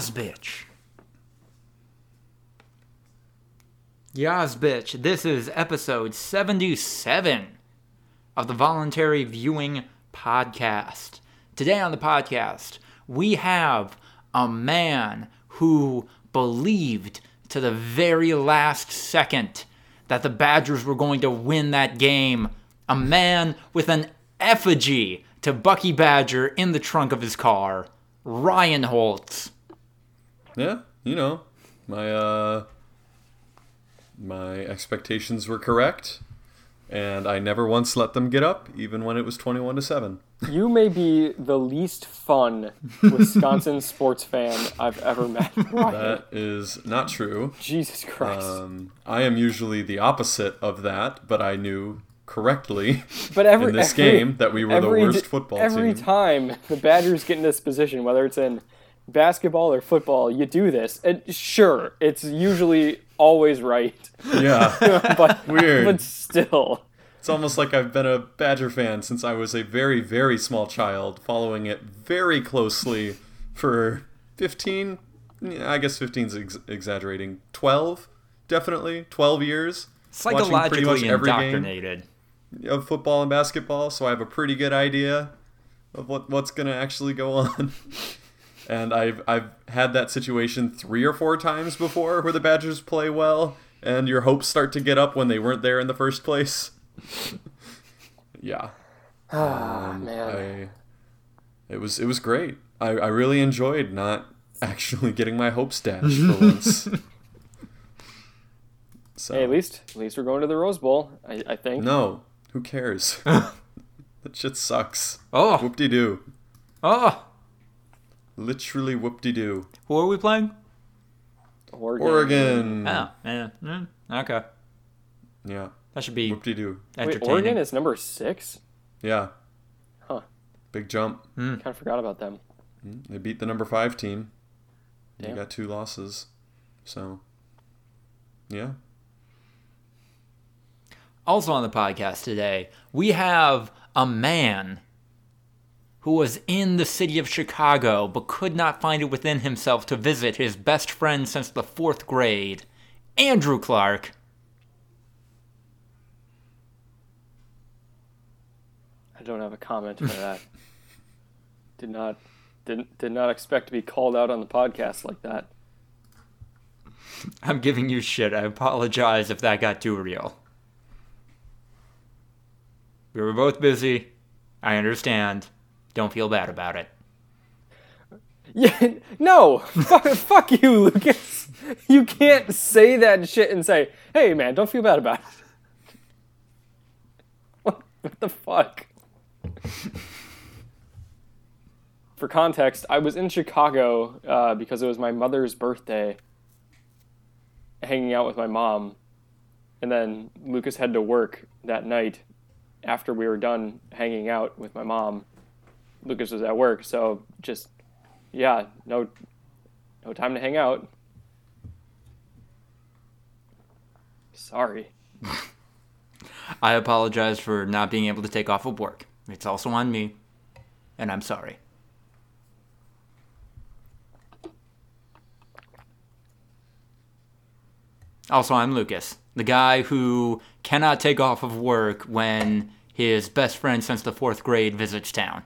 Yas, bitch. Yas, bitch. This is episode 77 of the Voluntary Viewing Podcast. Today on the podcast, we have a man who believed to the very last second that the Badgers were going to win that game. A man with an effigy to Bucky Badger in the trunk of his car. Ryan Holtz. Yeah, you know, my uh my expectations were correct and I never once let them get up even when it was 21 to 7. You may be the least fun Wisconsin sports fan I've ever met. Ryan. That is not true. Jesus Christ. Um, I am usually the opposite of that, but I knew correctly but every in this every- game that we were the worst d- football every team. Every time the Badgers get in this position, whether it's in basketball or football, you do this. And sure, it's usually always right, Yeah. but Weird. But still, It's almost like I've been a Badger fan since I was a very, very small child, following it very closely for 15, I guess 15 is ex- exaggerating, 12, definitely, 12 years. watching pretty much Psychologically every game indoctrinated. of football and basketball, so I have a pretty good idea of what, what's going to actually go on. and I've, I've had that situation three or four times before where the Badgers play well and your hopes start to get up when they weren't there in the first place. yeah. ah Um, man. I, it was it was great. I, I really enjoyed not actually getting my hopes dashed for once. So Hey, at least at least we're going to the Rose Bowl. I, I think. no, who cares? that shit sucks. Oh, Whoop de doo. oh. Literally whoop de doo. Who are we playing? Oregon. Oregon. Oh, yeah. mm, Okay. Yeah. That should be Whoop de doo. Wait. Oregon is number six. Yeah. Huh. Big jump. Kind of forgot about them. They beat the number five team. They Damn. got two losses. So yeah. Also on the podcast today, we have a man who was in the city of Chicago but could not find it within himself to visit his best friend since the fourth grade, Andrew Clark. I don't have a comment for that. did not didn't did not expect to be called out on the podcast like that. I'm giving you shit. I apologize if that got too real. We were both busy. I understand. Don't feel bad about it. Yeah, no, fuck, fuck you, Lucas. You can't say that shit and say, "Hey, man, don't feel bad about it." What, what the fuck? For context, I was in Chicago uh, because it was my mother's birthday, hanging out with my mom, and then Lucas had to work that night. After we were done hanging out with my mom, Lucas was at work, so just yeah, no, no time to hang out. Sorry. I apologize for not being able to take off of work. It's also on me, and I'm sorry. Also, I'm Lucas, the guy who cannot take off of work when his best friend since the fourth grade visits town.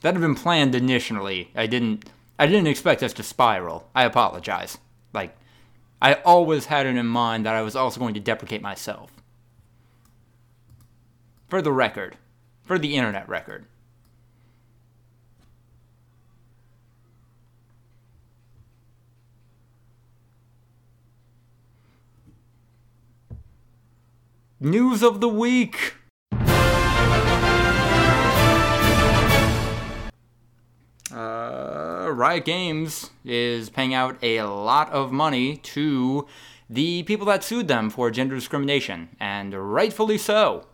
That had been planned initially. I didn't. I didn't expect us to spiral. I apologize. Like, I always had it in mind that I was also going to deprecate myself. For the record, for the internet record. News of the week. Uh, Riot Games is paying out a lot of money to the people that sued them for gender discrimination, and rightfully so.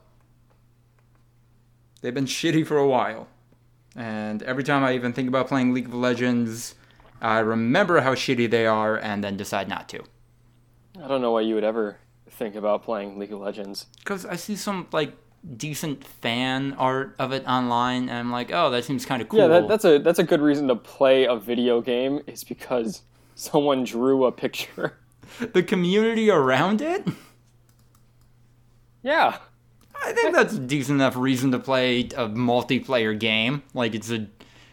They've been shitty for a while. And every time I even think about playing League of Legends, I remember how shitty they are and then decide not to. I don't know why you would ever think about playing League of Legends. Because I see some, like, decent fan art of it online, and I'm like, oh, that seems kind of cool. Yeah, that, that's a that's a good reason to play a video game is because someone drew a picture. the community around it. Yeah. I think that's a decent enough reason to play a multiplayer game. Like it's a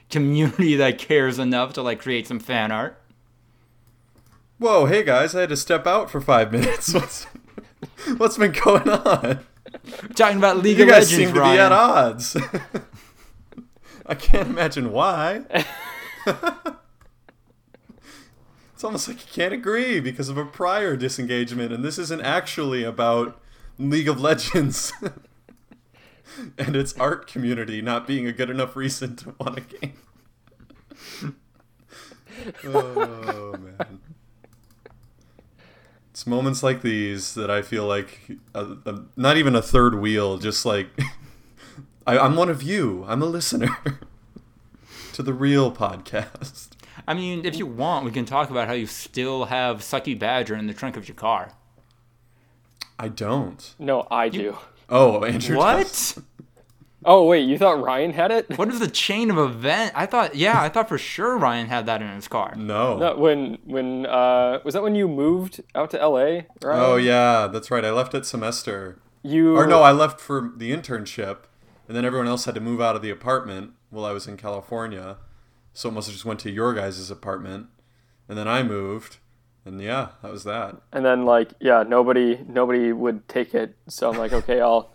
community that cares enough to like create some fan art. Whoa, hey guys, I had to step out for five minutes. What's, what's been going on? Talking about League You of guys Legends, seem to Ryan. be at odds. I can't imagine why. it's almost like you can't agree because of a prior disengagement, and this isn't actually about League of Legends and its art community not being a good enough reason to want a game. oh man. It's moments like these that I feel like a, a, not even a third wheel, just like I, I'm one of you. I'm a listener to the real podcast. I mean, if you want, we can talk about how you still have Sucky Badger in the trunk of your car. I don't. No, I do. Oh, Andrew. What? Does. Oh wait, you thought Ryan had it? What is the chain of event? I thought, yeah, I thought for sure Ryan had that in his car. No. No, when when uh was that when you moved out to LA? Right? Oh yeah, that's right. I left at semester. You Or no, I left for the internship, and then everyone else had to move out of the apartment while I was in California. So it must have just went to your guys' apartment, and then I moved, and yeah, that was that. and then like yeah, nobody nobody would take it. So I'm like, okay, I'll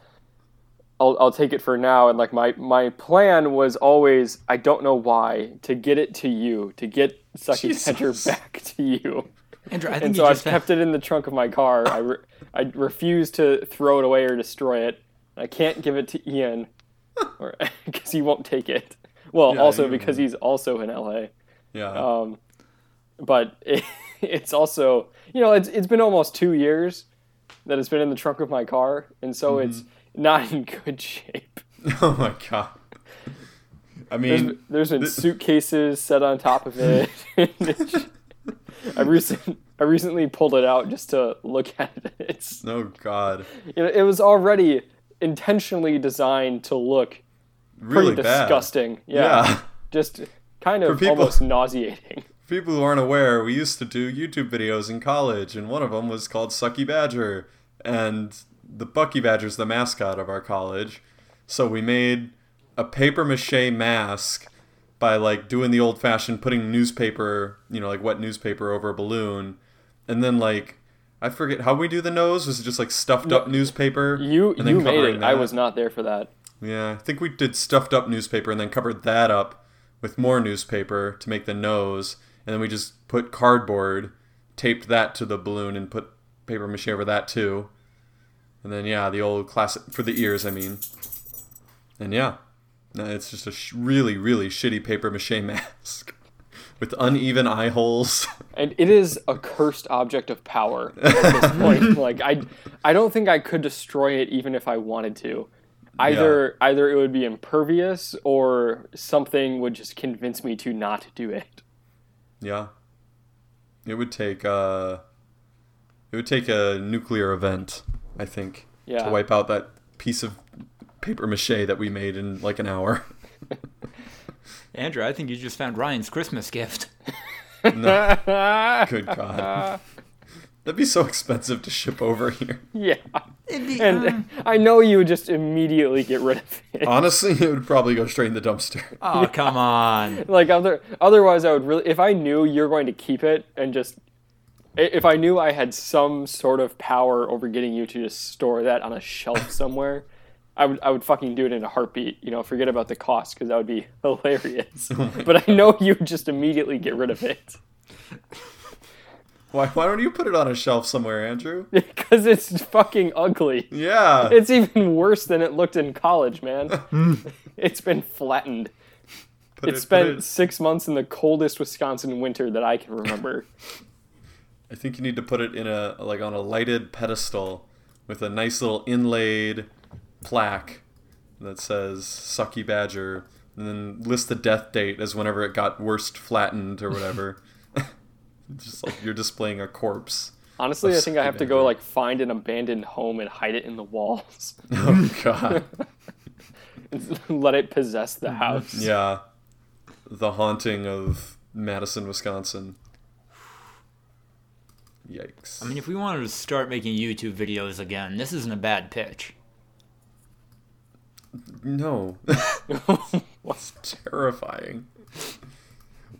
I'll I'll take it for now. And like my my plan was always, I don't know why, to get it to you, to get Sucky Jesus. back to you. Andrew, I think And so I just kept it in the trunk of my car. I, re- I refuse to throw it away or destroy it. I can't give it to Ian because he won't take it. Well, Yeah, also because he's also in LA. Yeah. Um, but it, it's also, you know, it's it's been almost two years that it's been in the trunk of my car, and so it's not in good shape. oh my god. I There's, mean, there's been th- suitcases set on top of it. I recent, I recently pulled it out just to look at it. It's oh god, you know, it was already intentionally designed to look really pretty bad. disgusting. Yeah, Yeah. just kind of people- almost nauseating. For people who aren't aware, we used to do YouTube videos in college, and one of them was called Sucky Badger, and the Bucky Badger's the mascot of our college. So we made a paper mache mask by like doing the old fashioned putting newspaper, you know, like wet newspaper over a balloon, and then like I forget how we do the nose. Was it just like stuffed up newspaper? You and then you made it. I was not there for that. Yeah, I think we did stuffed up newspaper and then covered that up with more newspaper to make the nose, and then we just put cardboard, taped that to the balloon, and put paper mache over that too. And then yeah, the old classic for the ears, I mean. And yeah, it's just a sh- really really shitty paper mache mask with uneven eye holes. And it is a cursed object of power at this point. like I, I don't think I could destroy it even if I wanted to. Either either it would be impervious or something would just convince me to not do it. yeah, it would take uh, it would take a nuclear event, I think. Yeah. to wipe out that piece of paper mache that we made in like an hour. Andrew, I think you just found Ryan's Christmas gift. no, good God. That'd be so expensive to ship over here. yeah. Be, And uh, I know you would just immediately get rid of it. Honestly, it would probably go straight in the dumpster. oh, come on. like other otherwise I would really if I knew you're going to keep it and just i- if I knew I had some sort of power over getting you to just store that on a shelf somewhere, I would I would fucking do it in a heartbeat. You know, forget about the cost because that would be hilarious. but I know you would just immediately get rid of it Why, why don't you put it on a shelf somewhere, Andrew? because it's fucking ugly. Yeah. It's even worse than it looked in college, man. it's been flattened. Put It put spent it- six months in the coldest Wisconsin winter that I can remember. I think you need to put it in a like on a lighted pedestal with a nice little inlaid plaque that says "Sucky Badger," and then list the death date as whenever it got worst flattened or whatever. Just like you're displaying a corpse. Honestly, I think I have to go like find an abandoned home and hide it in the walls. Oh god. Let it possess the mm-hmm. house. yeah. The haunting of Madison, Wisconsin. Yikes. I mean, if we wanted to start making YouTube videos again, this isn't a bad pitch. no. What's terrifying?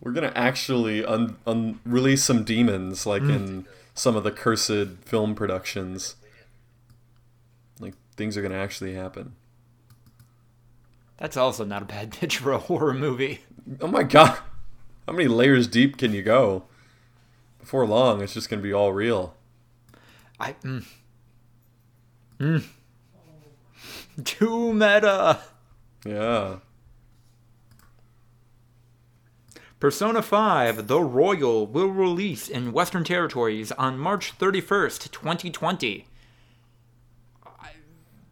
We're gonna actually un- un- release some demons, like hmm. in some of the cursed film productions. Like things are gonna actually happen. That's also not a bad pitch for a horror movie. Oh my god! How many layers deep can you go? Before long, it's just gonna be all real. I. Mm. Mm. Too meta. Yeah. Persona 5 The Royal will release in Western territories on March 31st, 2020. I-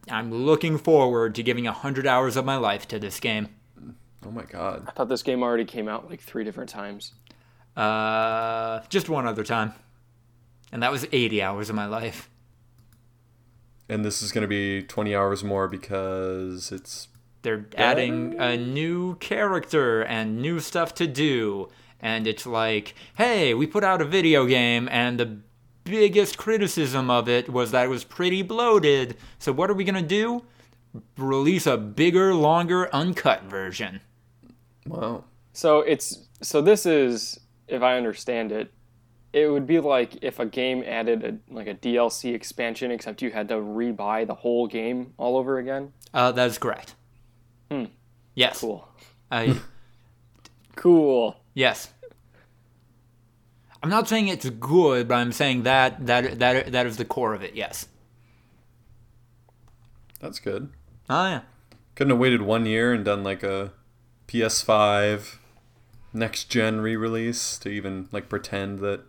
I'm looking forward to giving 100 hours of my life to this game. Oh my god. I thought this game already came out like three different times. Uh, just one other time. And that was 80 hours of my life. And this is gonna be 20 hours more because it's They're adding a new character and new stuff to do. And it's like, hey, we put out a video game, and the biggest criticism of it was that it was pretty bloated. So, what are we going to do? Release a bigger, longer, uncut version. wow. So it's so this is if I understand it, it would be like if a game added a like a DLC expansion, except you had to rebuy the whole game all over again. Uh, that is correct. Hmm. Yes. Cool. I, Cool. yes. I'm not saying it's good, but I'm saying that that that that is the core of it. Yes. That's good. Oh yeah. Couldn't have waited one year and done like a PS5 next gen re release to even like pretend that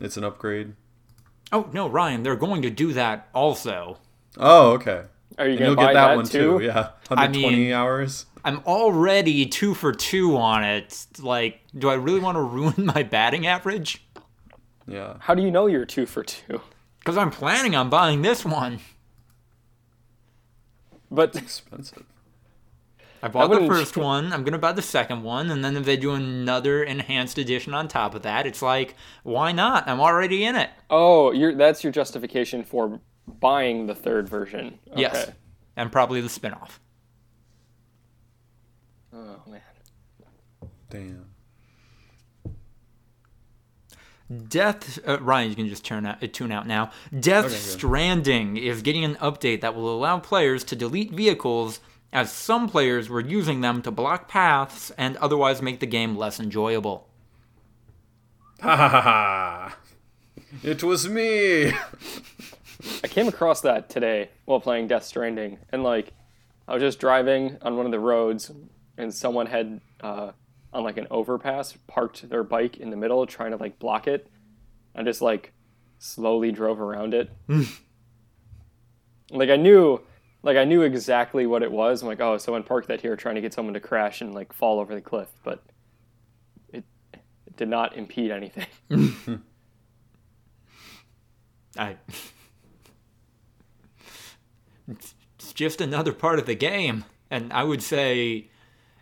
it's an upgrade. Oh no, Ryan, they're going to do that also. Oh, okay. Are you And gonna you'll buy get that, that, one too? too. Yeah. I 120 mean- hours. I'm already two for two on it. Like, do I really want to ruin my batting average? Yeah. How do you know you're two for two? Because I'm planning on buying this one. But Expensive. I bought the wouldn't- first one. I'm gonna buy the second one, and then if they do another enhanced edition on top of that, it's like, why not? I'm already in it. oh, you're that's your justification for buying the third version. Okay. Yes, and probably the spinoff. Oh man. Damn. Death, uh, Ryan, you can just turn out, uh, tune out now. Death Okay. Stranding is getting an update that will allow players to delete vehicles, as some players were using them to block paths and otherwise make the game less enjoyable. Ha ha ha ha. It was me. I came across that today while playing Death Stranding, and like, I was just driving on one of the roads, and someone had uh, on like an overpass parked their bike in the middle, trying to like block it. I just like slowly drove around it. like I knew, like I knew exactly what it was. I'm like, oh, someone parked that here, trying to get someone to crash and like fall over the cliff, but it, it did not impede anything. I. It's it's just another part of the game. And I would say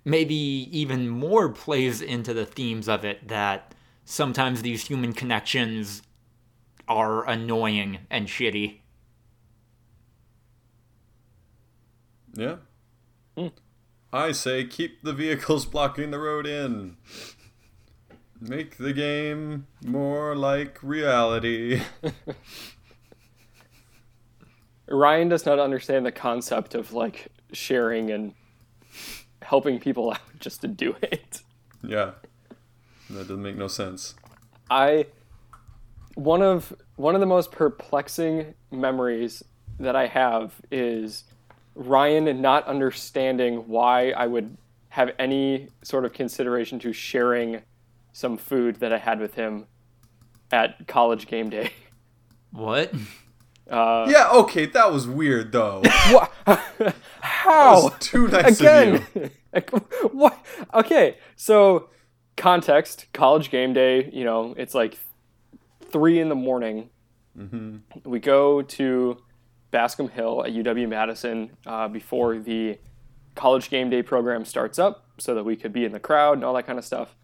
maybe even more plays into the themes of it that sometimes these human connections are annoying and shitty. Yeah. Hmm. I say keep the vehicles blocking the road in. Make the game more like reality. Ryan does not understand the concept of like sharing and helping people out just to do it. yeah. That doesn't make no sense. I one of one of the most perplexing memories that I have is Ryan not understanding why I would have any sort of consideration to sharing some food that I had with him at college game day. What? Uh, Yeah, okay, that was weird though. what? That How? was too nice of again you. what okay so context college game day you know it's like three in the morning We go to Bascom Hill at UW Madison uh, before the college game day program starts up so that we could be in the crowd and all that kind of stuff.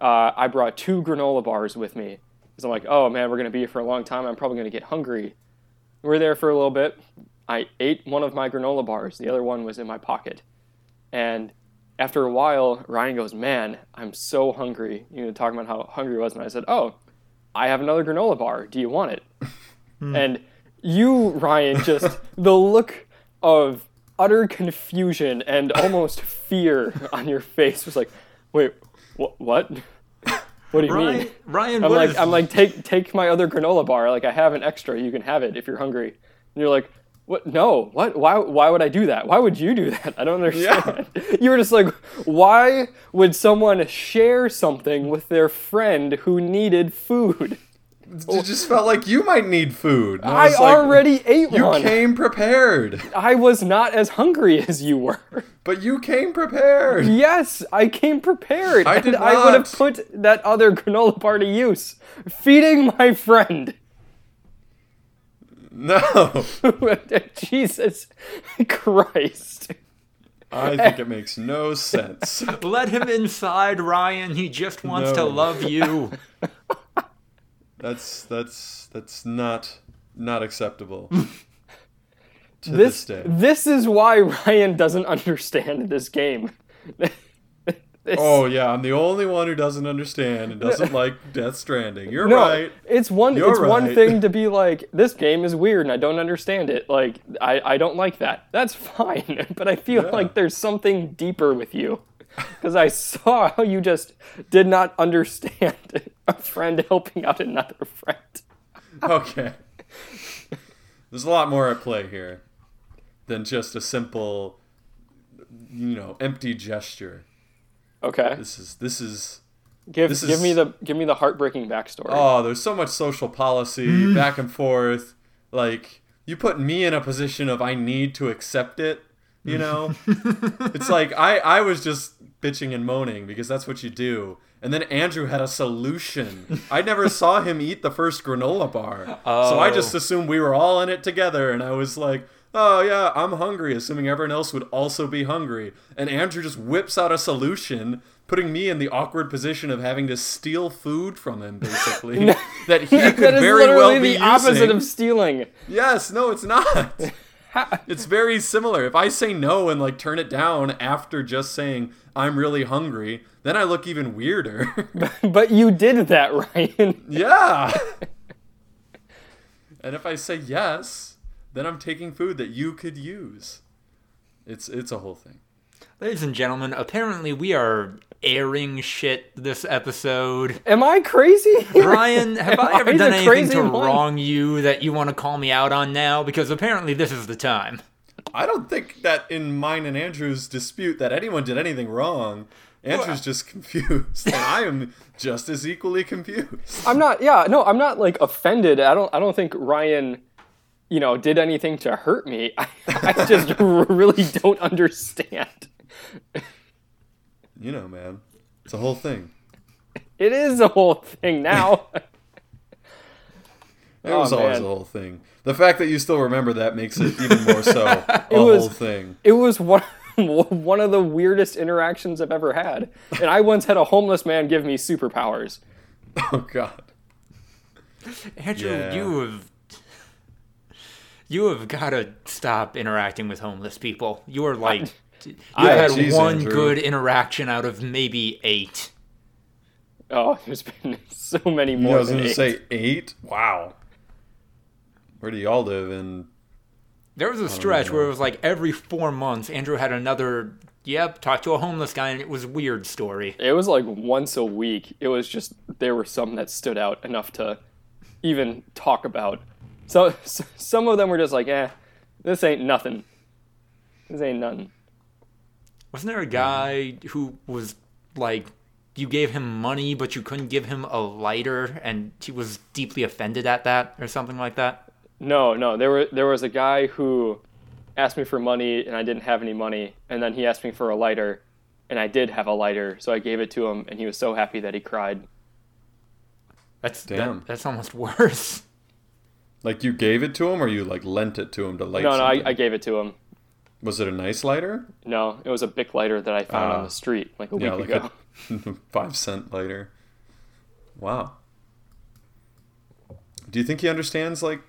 Uh, I brought two granola bars with me because I'm like, oh man, we're going to be here for a long time. I'm probably going to get hungry. We're there for a little bit. I ate one of my granola bars, the other one was in my pocket. And after a while, Ryan goes, Man, I'm so hungry. You know, talking about how hungry he was. And I said, Oh, I have another granola bar. Do you want it? and you, Ryan, just the look of utter confusion and almost fear on your face was like, Wait, wh- what? What do you Ryan, mean? Ryan, I'm like, is- I'm like, take take my other granola bar. Like, I have an extra. You can have it if you're hungry. And you're like, what? No, what? Why? Why would I do that? Why would you do that? I don't understand. You were just like, why would someone share something with their friend who needed food? It oh. just felt like you might need food. And I, was like, already ate You one. You came prepared, I was not as hungry as you were. but you came prepared. Yes, I came prepared. I did and I would have put that other granola bar to use, feeding my friend. No, Jesus Christ. I think it makes no sense. Let him inside, Ryan. He just wants to love you. That's that's that's not not acceptable. to this, This day. this is why Ryan doesn't understand this game. This- Oh yeah, I'm the only one who doesn't understand and doesn't like Death Stranding. You're no, right. it's one You're it's one thing to be like this game is weird and I don't understand it. Like I I don't like that. That's fine, but I feel Yeah. like there's something deeper with you. Cuz I saw how you just did not understand a friend helping out another friend. Okay. There's a lot more at play here than just a simple you know, empty gesture. Okay. This is this is Give this give is- me the give me the heartbreaking backstory. Oh, there's so much social policy mm. back and forth. Like you put me in a position of I need to accept it. You know, it's like I I was just bitching and moaning because that's what you do. And then Andrew had a solution. I never saw him eat the first granola bar, so I just Oh. assumed we were all in it together. And I was like, "Oh yeah, I'm hungry," assuming everyone else would also be hungry. And Andrew just whips out a solution, putting me in the awkward position of having to steal food from him, basically that he could that very well be the opposite using. of stealing. Yes, no, it's not. it's very similar. If I say no and like turn it down after just saying I'm really hungry, then I look even weirder. But you did that, Ryan. yeah. and if I say yes, then I'm taking food that you could use. It's it's a whole thing. Ladies and gentlemen, apparently we are airing shit this episode. Am I crazy? Ryan, have I ever the done anything to one? wrong you that you want to call me out on now? Because apparently this is the time. I don't think that in mine and Andrew's dispute that anyone did anything wrong. Andrew's just confused, and I am just as equally confused. I'm not. Yeah, no, I'm not like offended. I don't. I don't think Ryan, you know, did anything to hurt me. I, I just really don't understand. You know, man, it's a whole thing. It is a whole thing now. It was Oh, always man. the whole thing. The fact that you still remember that makes it even more so a was- whole thing. it was one. One of the weirdest interactions I've ever had, and I once had a homeless man give me superpowers. Oh God. Andrew, Yeah. you have you have got to stop interacting with homeless people. You are like you've I- had Jeez, one Andrew. good interaction out of maybe eight. Oh, there's been so many more I more. was going to say eight. Wow. Where do y'all live? In There was a stretch where it was like every four months, Andrew had another. Yep, talk to a homeless guy, and it was a weird story. It was like once a week. It was just there were some that stood out enough to even talk about. So s- some of them were just like, "Eh, this ain't nothing. This ain't nothing." Wasn't there a guy who was like, you gave him money, but you couldn't give him a lighter, and he was deeply offended at that, or something like that? No, no. There were there was a guy who asked me for money and I didn't have any money, and then he asked me for a lighter, and I did have a lighter, so I gave it to him, and he was so happy that he cried. That's that- Damn. that's almost worse. Like you gave it to him, or you like lent it to him to light? no, no, I. I gave it to him. Was it a nice lighter? No, it was a Bic lighter that I found Ah. on the street like a Yeah, week like ago. a five cent lighter. Wow. Do you think he understands like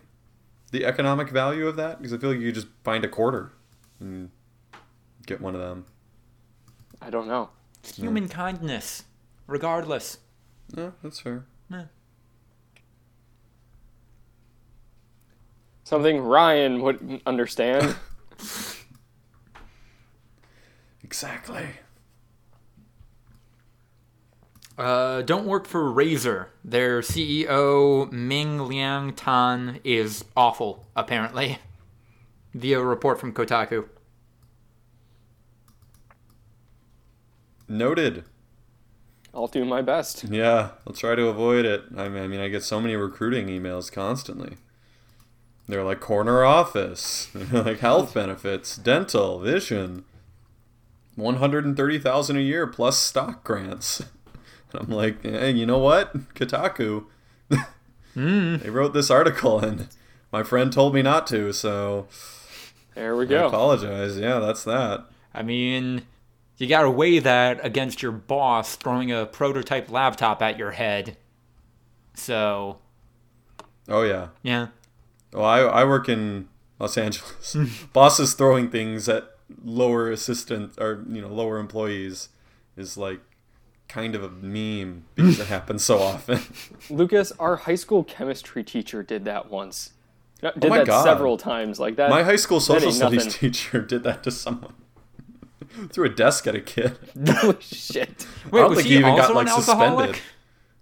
the economic value of that? Because I feel like you just find a quarter and get one of them. I don't know. It's human kindness, regardless. Yeah, that's fair. Something Ryan wouldn't understand. Exactly. Uh, don't work for Razer. Their CEO Ming Liang Tan is awful, apparently. Via a report from Kotaku. Noted. I'll do my best. Yeah, I'll try to avoid it. I mean, I mean, I get so many recruiting emails constantly. They're like corner office, like health benefits, dental, vision, one hundred and thirty thousand a year plus stock grants. And I'm like, hey, you know what, Kotaku? Hmm. They wrote this article, and my friend told me not to, so There we go. I apologize. Yeah, that's that. I mean, you gotta weigh that against your boss throwing a prototype laptop at your head. So, Oh yeah. yeah. Well, I, I work in Los Angeles. Bosses throwing things at lower assistant or you know lower employees is like kind of a meme because it happens so often. Lucas, our high school chemistry teacher did that once. No, Did my that God. several times. Like that. My high school social studies nothing. teacher did that to someone. Threw a desk at a kid. Holy shit. Wait, I don't was think he, he even also got like an alcoholic? suspended.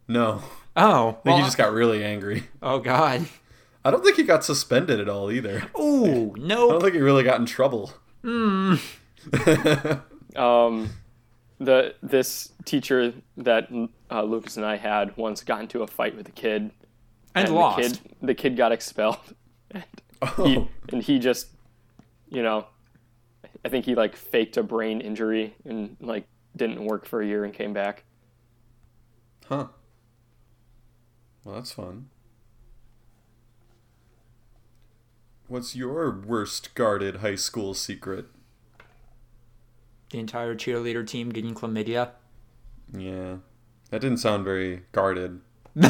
No, I Oh, think well, he just got really angry. oh god. I don't think he got suspended at all either. Oh no. I don't think he really got in trouble. Um, the this teacher that uh, Lucas and I had once got into a fight with a kid, And, the lost. kid the kid got expelled, and oh, he and he just, you know, I think he like faked a brain injury and like didn't work for a year and came back. huh. Well, that's fun. What's your worst guarded high school secret? The entire cheerleader team getting chlamydia. Yeah. That didn't sound very guarded.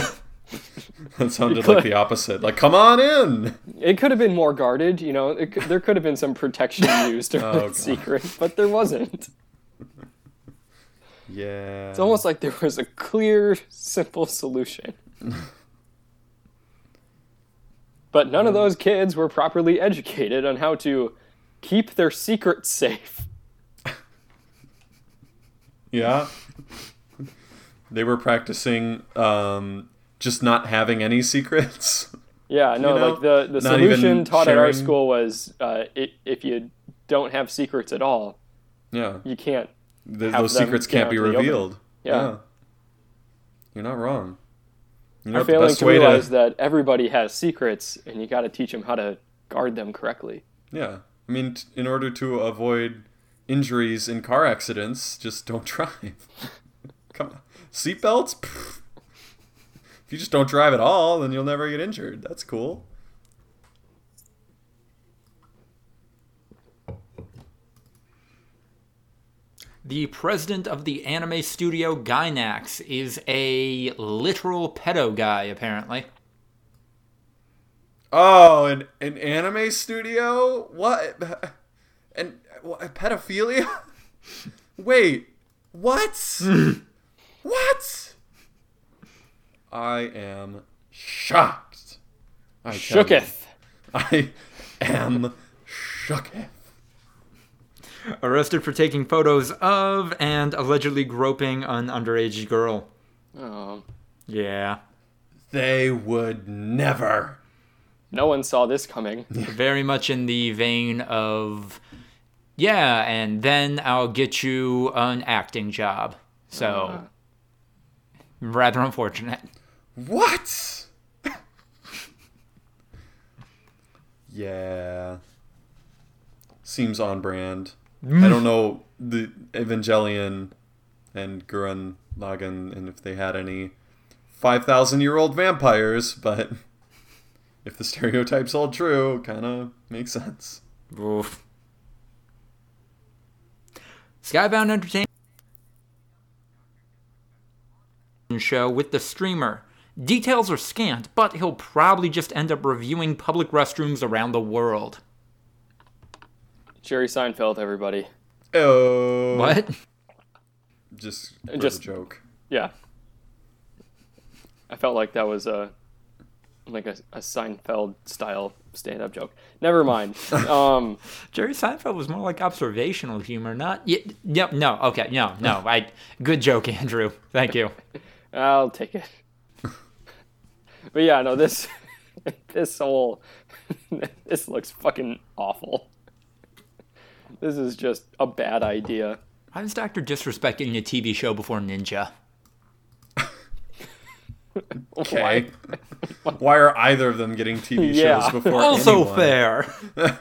That sounded like the opposite. Like, come on in! It could have been more guarded, you know. It there could have been some protection used to Oh, the secret, but there wasn't. Yeah. It's almost like there was a clear, simple solution. but none of those kids were properly educated on how to keep their secrets safe. Yeah. They were practicing um, just not having any secrets. Yeah, no, You know, like the, the not solution taught at our school was uh, it, if you don't have secrets at all, Yeah. you can't. Th- Have those secrets can't be the revealed. Yeah. You're not wrong. You know I'm what the failing to realize to. that everybody has secrets, and you got to teach them how to guard them correctly. Yeah. I mean, t- in order to avoid injuries in car accidents, just don't drive. Come on. Seatbelts? Pfft. If you just don't drive at all, then you'll never get injured. That's cool. The president of the anime studio Gainax is a literal pedo guy, apparently. Oh, an, an anime studio? What? And what, pedophilia? Wait, what? what? I am shocked. I tell you. Shooketh. I am shooketh. Arrested for taking photos of and allegedly groping an underage girl. Oh, Yeah. They would never. no one saw this coming. Very much in the vein of, yeah, and then I'll get you an acting job. So, uh-huh. rather unfortunate. What? yeah. Seems on brand. I don't know the Evangelion and Gurren Lagann and if they had any 5,000 year old vampires, but if the stereotypes hold true, kind of makes sense. Oof. Skybound Entertainment show with the streamer. Details are scant, but he'll probably just end up reviewing public restrooms around the world. Jerry Seinfeld, everybody. Oh, What? Just for Just- the joke. Yeah. I felt like that was a like a, a Seinfeld style stand up joke. Never mind. Um, Jerry Seinfeld was more like observational humor, not. Y- yep. No. Okay. No. No. I. Good joke, Andrew. Thank you. I'll take it. but yeah, no, this this whole this looks fucking awful. This is just a bad idea. Why is Doctor Disrespect getting a TV show before Ninja? Okay. Why are either of them getting TV Yeah. shows before Also anyone? fair.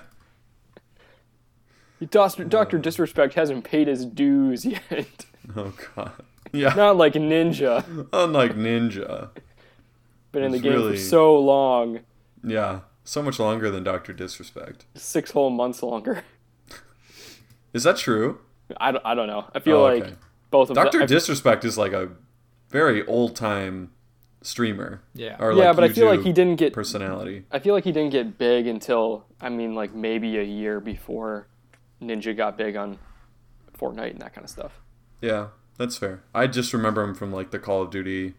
Doctor, Doctor Disrespect hasn't paid his dues yet. Oh god. Yeah. Not like Ninja, Unlike Ninja. been in the game really- for so long, Yeah. So much longer than Doctor Disrespect. six whole months longer. Is that true? I don't, I don't know. I feel Oh, like both of Doctor them. I- Disrespect is like a very old time streamer. Yeah. Or yeah, like but I feel like he didn't get. personality. I feel like he didn't get big until I mean, like maybe a year before Ninja got big on Fortnite and that kind of stuff. Yeah, that's fair. I just remember him from like the Call of Duty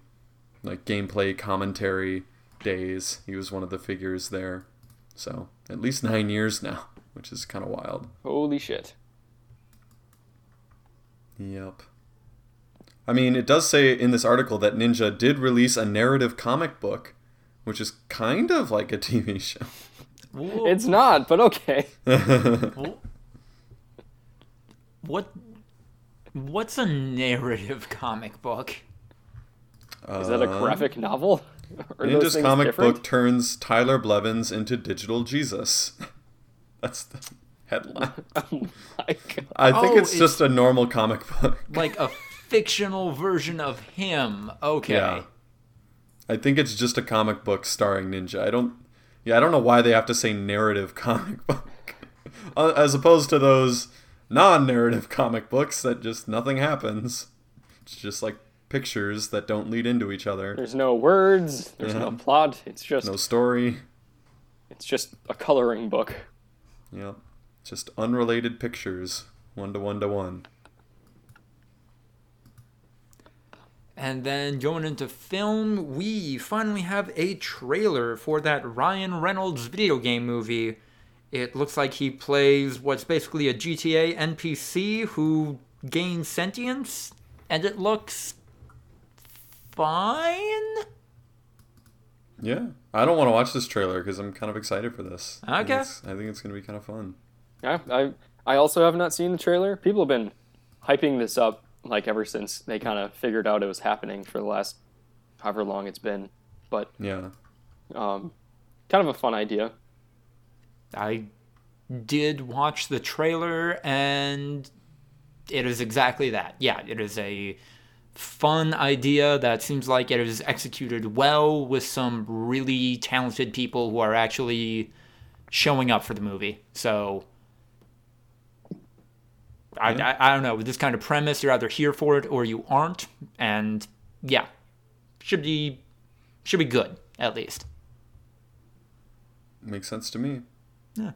like gameplay commentary days. He was one of the figures there. So, at least 9 years now, which is kind of wild. Holy shit! Yep. I mean, it does say in this article that Ninja did release a narrative comic book, which is kind of like a TV show. It's not, but okay. what? What's a narrative comic book? Is that a Um, graphic novel? Are Ninja's comic different? book turns Tyler Blevins into digital Jesus. That's the headline. Oh my god! I think Oh, it's, it's- just a normal comic book. Like a fictional version of him. Okay. Yeah. I think it's just a comic book starring Ninja. I don't. Yeah, I don't know why they have to say narrative comic book, Uh, as opposed to those non-narrative comic books that just nothing happens. It's just like pictures that don't lead into each other. There's no words. There's no plot. It's just No story. it's just a coloring book. Yeah, just unrelated pictures, one to one to one. And then going into film, we finally have a trailer for that Ryan Reynolds video game movie. It looks like he plays what's basically a GTA NPC who gains sentience, and it looks fine. Yeah, I don't want to watch this trailer because I'm kind of excited for this. I think Okay. it's- I think it's gonna be kind of fun. Yeah, I I also have not seen the trailer. People have been hyping this up like ever since they kind of figured out it was happening for the last however long it's been. But Yeah. um, kind of a fun idea. I did watch the trailer, and it is exactly that. Yeah, it is a fun idea that seems like it is executed well with some really talented people who are actually showing up for the movie. So. I, Yeah. I, I don't know. With this kind of premise, you're either here for it or you aren't. And yeah, should be should be good at least. Makes sense to me. Yeah.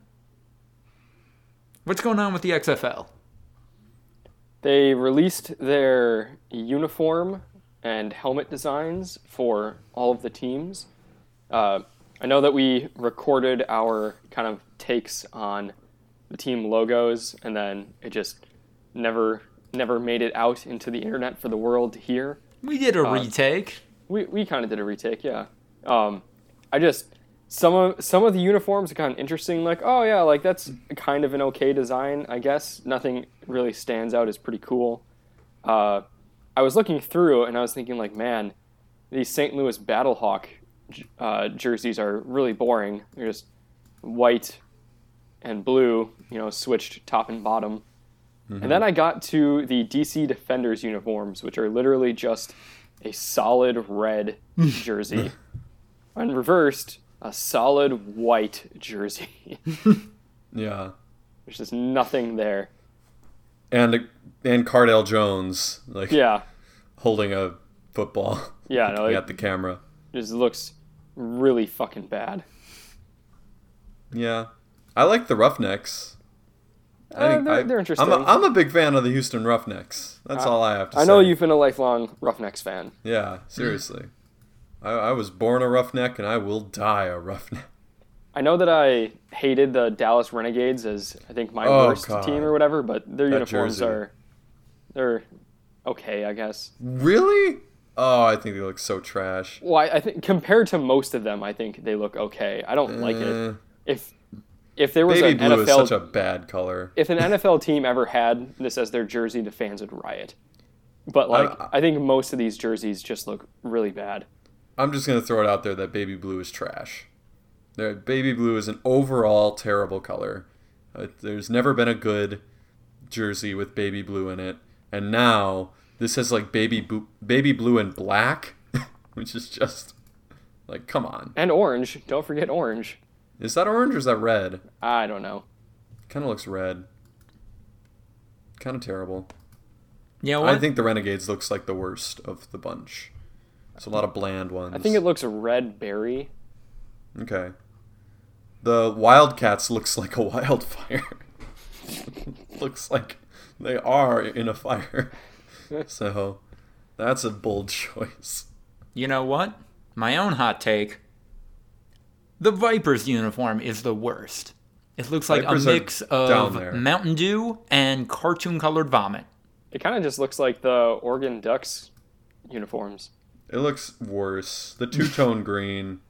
What's going on with the XFL? They released their uniform and helmet designs for all of the teams. Uh, I know that we recorded our kind of takes on the team logos, and then it just never never made it out into the internet for the world to hear. We did a retake. We we kind of did a retake, yeah. Um, I just some of some of the uniforms are kind of interesting. Like, oh yeah, like that's kind of an okay design, I guess. Nothing really stands out as pretty cool. Uh, I was looking through and I was thinking, like, man, these St. Louis Battlehawk uh, jerseys are really boring. They're just white and blue, you know, switched top and bottom. And then I got to the DC Defenders uniforms, which are literally just a solid red jersey. and reversed, a solid white jersey. Yeah. There's just nothing there. And and Cardale Jones like Yeah, holding a football yeah, no, it at the camera. just looks really fucking bad. Yeah. I like the Roughnecks. I Uh, think they're- I, they're interesting. I'm a, I'm a big fan of the Houston Roughnecks. That's all I have to say. I know you've been a lifelong Roughnecks fan. Yeah, seriously. I, I was born a roughneck and I will die a roughneck. I know that I hated the Dallas Renegades as I think my Oh, worst God. team or whatever, but their That uniforms jersey. are they're okay, I guess. Really? Oh, I think they look so trash. Well, I, I think compared to most of them, I think they look okay. I don't like it. Eh, If if there was baby an blue is NFL such a bad color. if an NFL team ever had this as their jersey, the fans would riot. But like, I- I, think most of these jerseys just look really bad. I'm just gonna throw it out there that baby blue is trash. There, baby blue is an overall terrible color. Uh, there's never been a good jersey with baby blue in it, and now this has like baby blue, baby blue and black, which is just like, come on. And orange. Don't forget orange. Is that orange or is that red? I don't know. Kind of looks red. Kind of terrible. Yeah, know what? I think the Renegades looks like the worst of the bunch. There's a lot of bland ones. I think it looks a red berry. Okay. The Wildcats looks like a wildfire. looks like they are in a fire. so that's a bold choice. You know what? My own hot take. The Vipers uniform is the worst. It looks like Vipers a mix of. Mountain Dew and cartoon colored vomit. It kind of just looks like the Oregon Ducks uniforms. It looks worse. The two tone green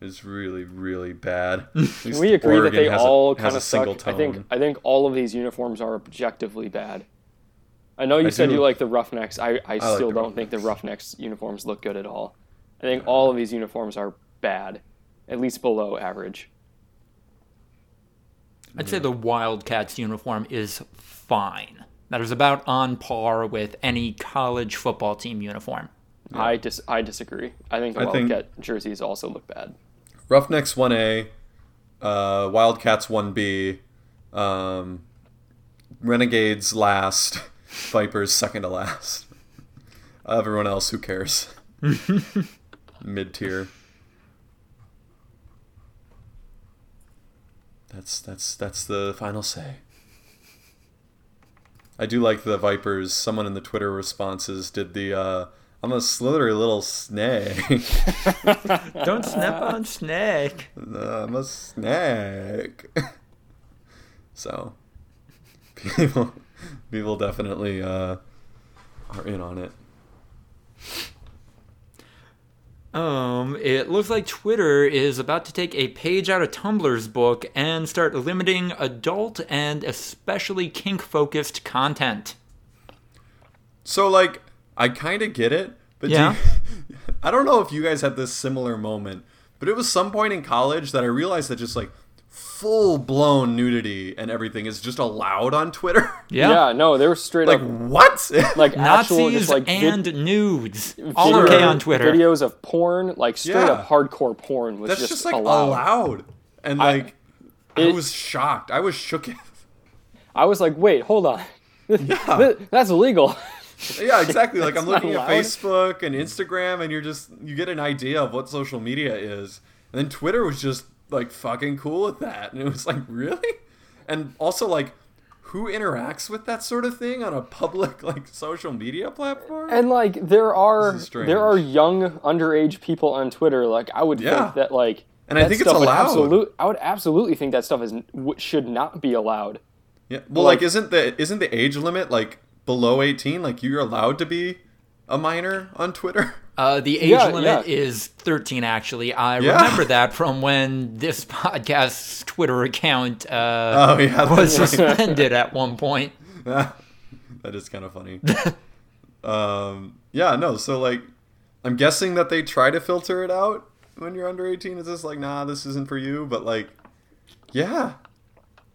is really, really bad. At We agree that they has all kind of suck. single I think. I think all of these uniforms are objectively bad. I know you I said do- you like the Roughnecks. I, I, like still the don't think the Roughnecks uniforms look good at all. I think all of these uniforms are bad, at least below average. I'd say the Wildcats uniform is fine. That is about on par with any college football team uniform. I dis- I disagree. I think the I think- Wildcat jerseys also look bad. Roughnecks 1A, uh, Wildcats 1B, um, Renegades last, Vipers second to last. Everyone else, who cares? Mid tier. That's that's that's the final say. I do like the Vipers. Someone in the Twitter responses did the uh, I'm a slithery little snake. Don't snap on snake. I'm a snake. so, people, people definitely uh, are in on it. Um, it looks like Twitter is about to take a page out of Tumblr's book and start limiting adult and especially kink focused content. So, like, I kind of get it, but do Yeah. you- I don't know if you guys had this similar moment, but it was some point in college that I realized that just like full blown nudity and everything is just allowed on Twitter. Yeah, yeah no, they were straight up like up what? like actual Nazis just like vid- and nudes. All video- okay on Twitter. Videos of porn, like straight Yeah. up hardcore porn was That's just, just, like allowed. allowed, and like I, it- was shocked. I was shook. I was like, wait, hold on. Yeah. That's illegal. Yeah, exactly. Like I'm not looking at. Facebook and Instagram, and you're just you get an idea of what social media is, and then Twitter was just like fucking cool with that, and it was like really, and also like who interacts with that sort of thing on a public like social media platform? And like there are This is strange. there are young underage people on Twitter. Like I would Yeah. think that like And I that think it's allowed. Absolute, I would absolutely think that stuff is should not be allowed. yeah. Well, like, like- isn't the isn't the age limit like below 18? Like you're allowed to be a minor on Twitter? Uh, the age Yeah, limit yeah. is 13, actually. I Yeah. remember that from when this podcast's Twitter account uh, Oh yeah, was suspended at one point. that is kind of funny. um, yeah, no. So like, I'm guessing that they try to filter it out when you're under 18. It's just like, nah, this isn't for you. But like, yeah,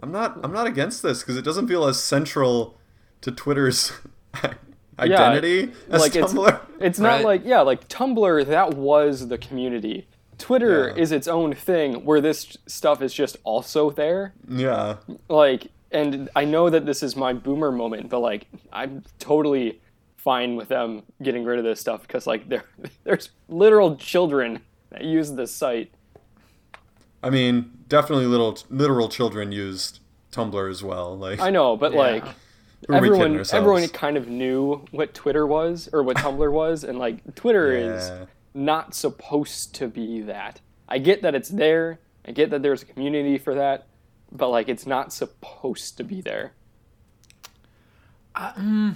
I'm not. I'm not against this because it doesn't feel as central to Twitter's identity as like, it's- It's not Right. like yeah, like Tumblr. That was the community. Twitter Yeah. is its own thing where this stuff is just also there. Yeah. Like, and I know that this is my boomer moment, but like, I'm totally fine with them getting rid of this stuff because like there there's literal children that use this site. I mean, definitely little literal children used Tumblr as well. Like, I know, but Yeah. like who are we kidding everyone everyone kind of knew what Twitter was or what Tumblr was, and like Twitter Yeah. is not supposed to be that. I get that it's there. I get that there's a community for that, but like it's not supposed to be there. Mm,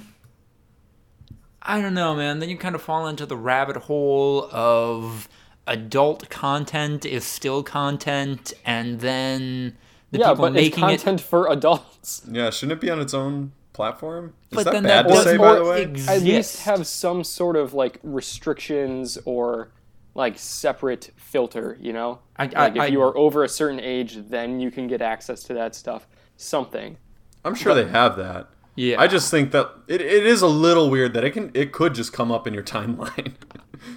I don't know, man. Then you kind of fall into the rabbit hole of adult content is still content, and then the yeah, people but it's making it. content for adults. Yeah, shouldn't it be on its own platform? Is But that then bad that to doesn't say, by the way? exist. At least have some sort of like restrictions or like separate filter. You know, I- like if I- you are over a certain age, then you can get access to that stuff. Something. I'm sure they have that. Yeah. I just think that it, it is a little weird that it can it could just come up in your timeline.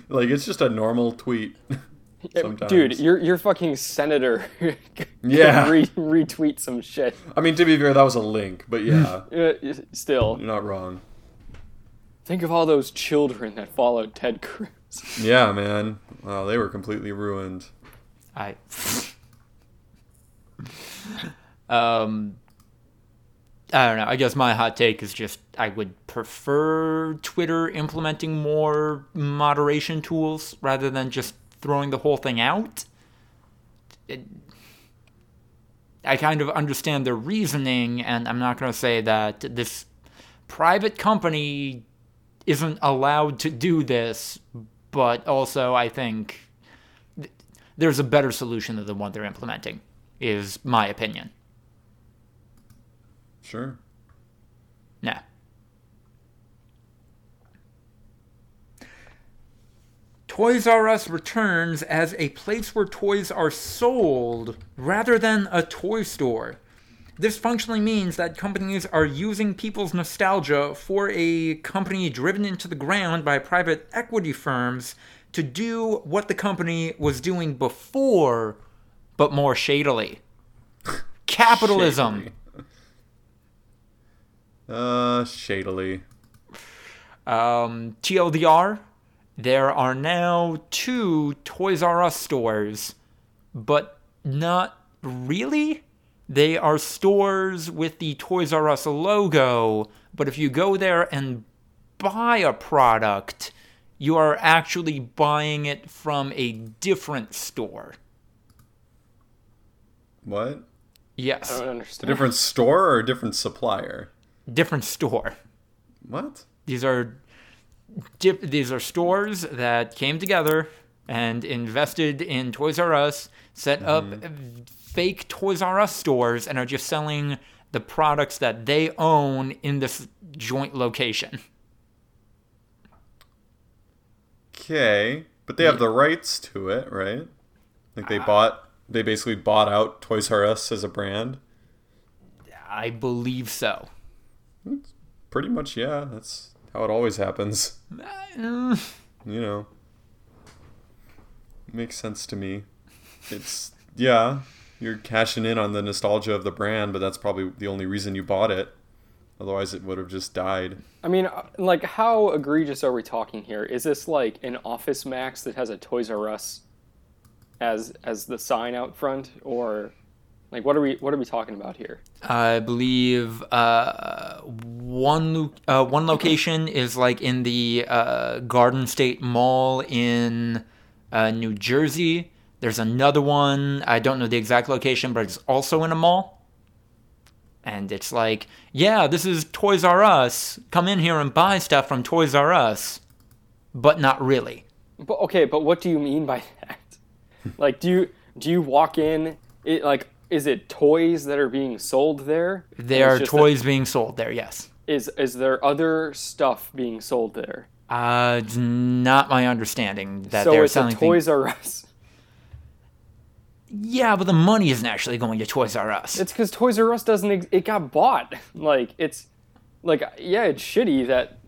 like it's just a normal tweet. Sometimes. Dude, your your fucking senator Yeah. re- retweet some shit. I mean to be fair, that was a link, but yeah, still, you're not wrong. think of all those children that followed Ted Cruz. Yeah, man. Wow, they were completely ruined. I. um. I don't know. I guess my hot take is just I would prefer Twitter implementing more moderation tools rather than just throwing the whole thing out. It, I kind of understand their reasoning, and I'm not going to say that this private company isn't allowed to do this, but also I think th- there's a better solution than the one they're implementing, is my opinion. Sure. Nah. Toys R Us returns as a place where toys are sold rather than a toy store. This functionally means that companies are using people's nostalgia for a company driven into the ground by private equity firms to do what the company was doing before, but more shadily. Capitalism. Uh, shadily. Um, TLDR, there are now two Toys R Us stores, but not really. They are stores with the Toys R Us logo, but if you go there and buy a product, you are actually buying it from a different store. What? Yes, I don't A understand. different store or a different supplier? different store. What? These are dip, these are stores that came together and invested in Toys R Us, set mm-hmm. up fake Toys R Us stores, and are just selling the products that they own in this joint location. Okay, but they have the rights to it, right? Like they uh, bought, they basically bought out Toys R Us as a brand. I believe so. Pretty much, yeah. That's how it always happens. Uh, You know, makes sense to me. It's yeah, you're cashing in on the nostalgia of the brand, but that's probably the only reason you bought it. Otherwise, it would have just died. I mean, uh, like, how egregious are we talking here? Is this like an Office Max that has a Toys R Us as as the sign out front, or like what are we what are we talking about here? I believe uh, one lo- uh, one location is like in the uh, Garden State Mall in uh, New Jersey. There's another one. I don't know the exact location, but it's also in a mall. And it's like, yeah, this is Toys R Us. Come in here and buy stuff from Toys R Us, but not really. But okay, but what do you mean by that? like, do you do you walk in? It like is it toys that are being sold there? There are it's just that- toys being sold there. Yes. is is there other stuff being sold there? Uh, it's not my understanding that so they're selling. Toys R Us. Yeah, but the money isn't actually going to Toys R Us. It's because Toys R Us doesn't. Ex- it got bought. Like it's, like yeah, it's shitty that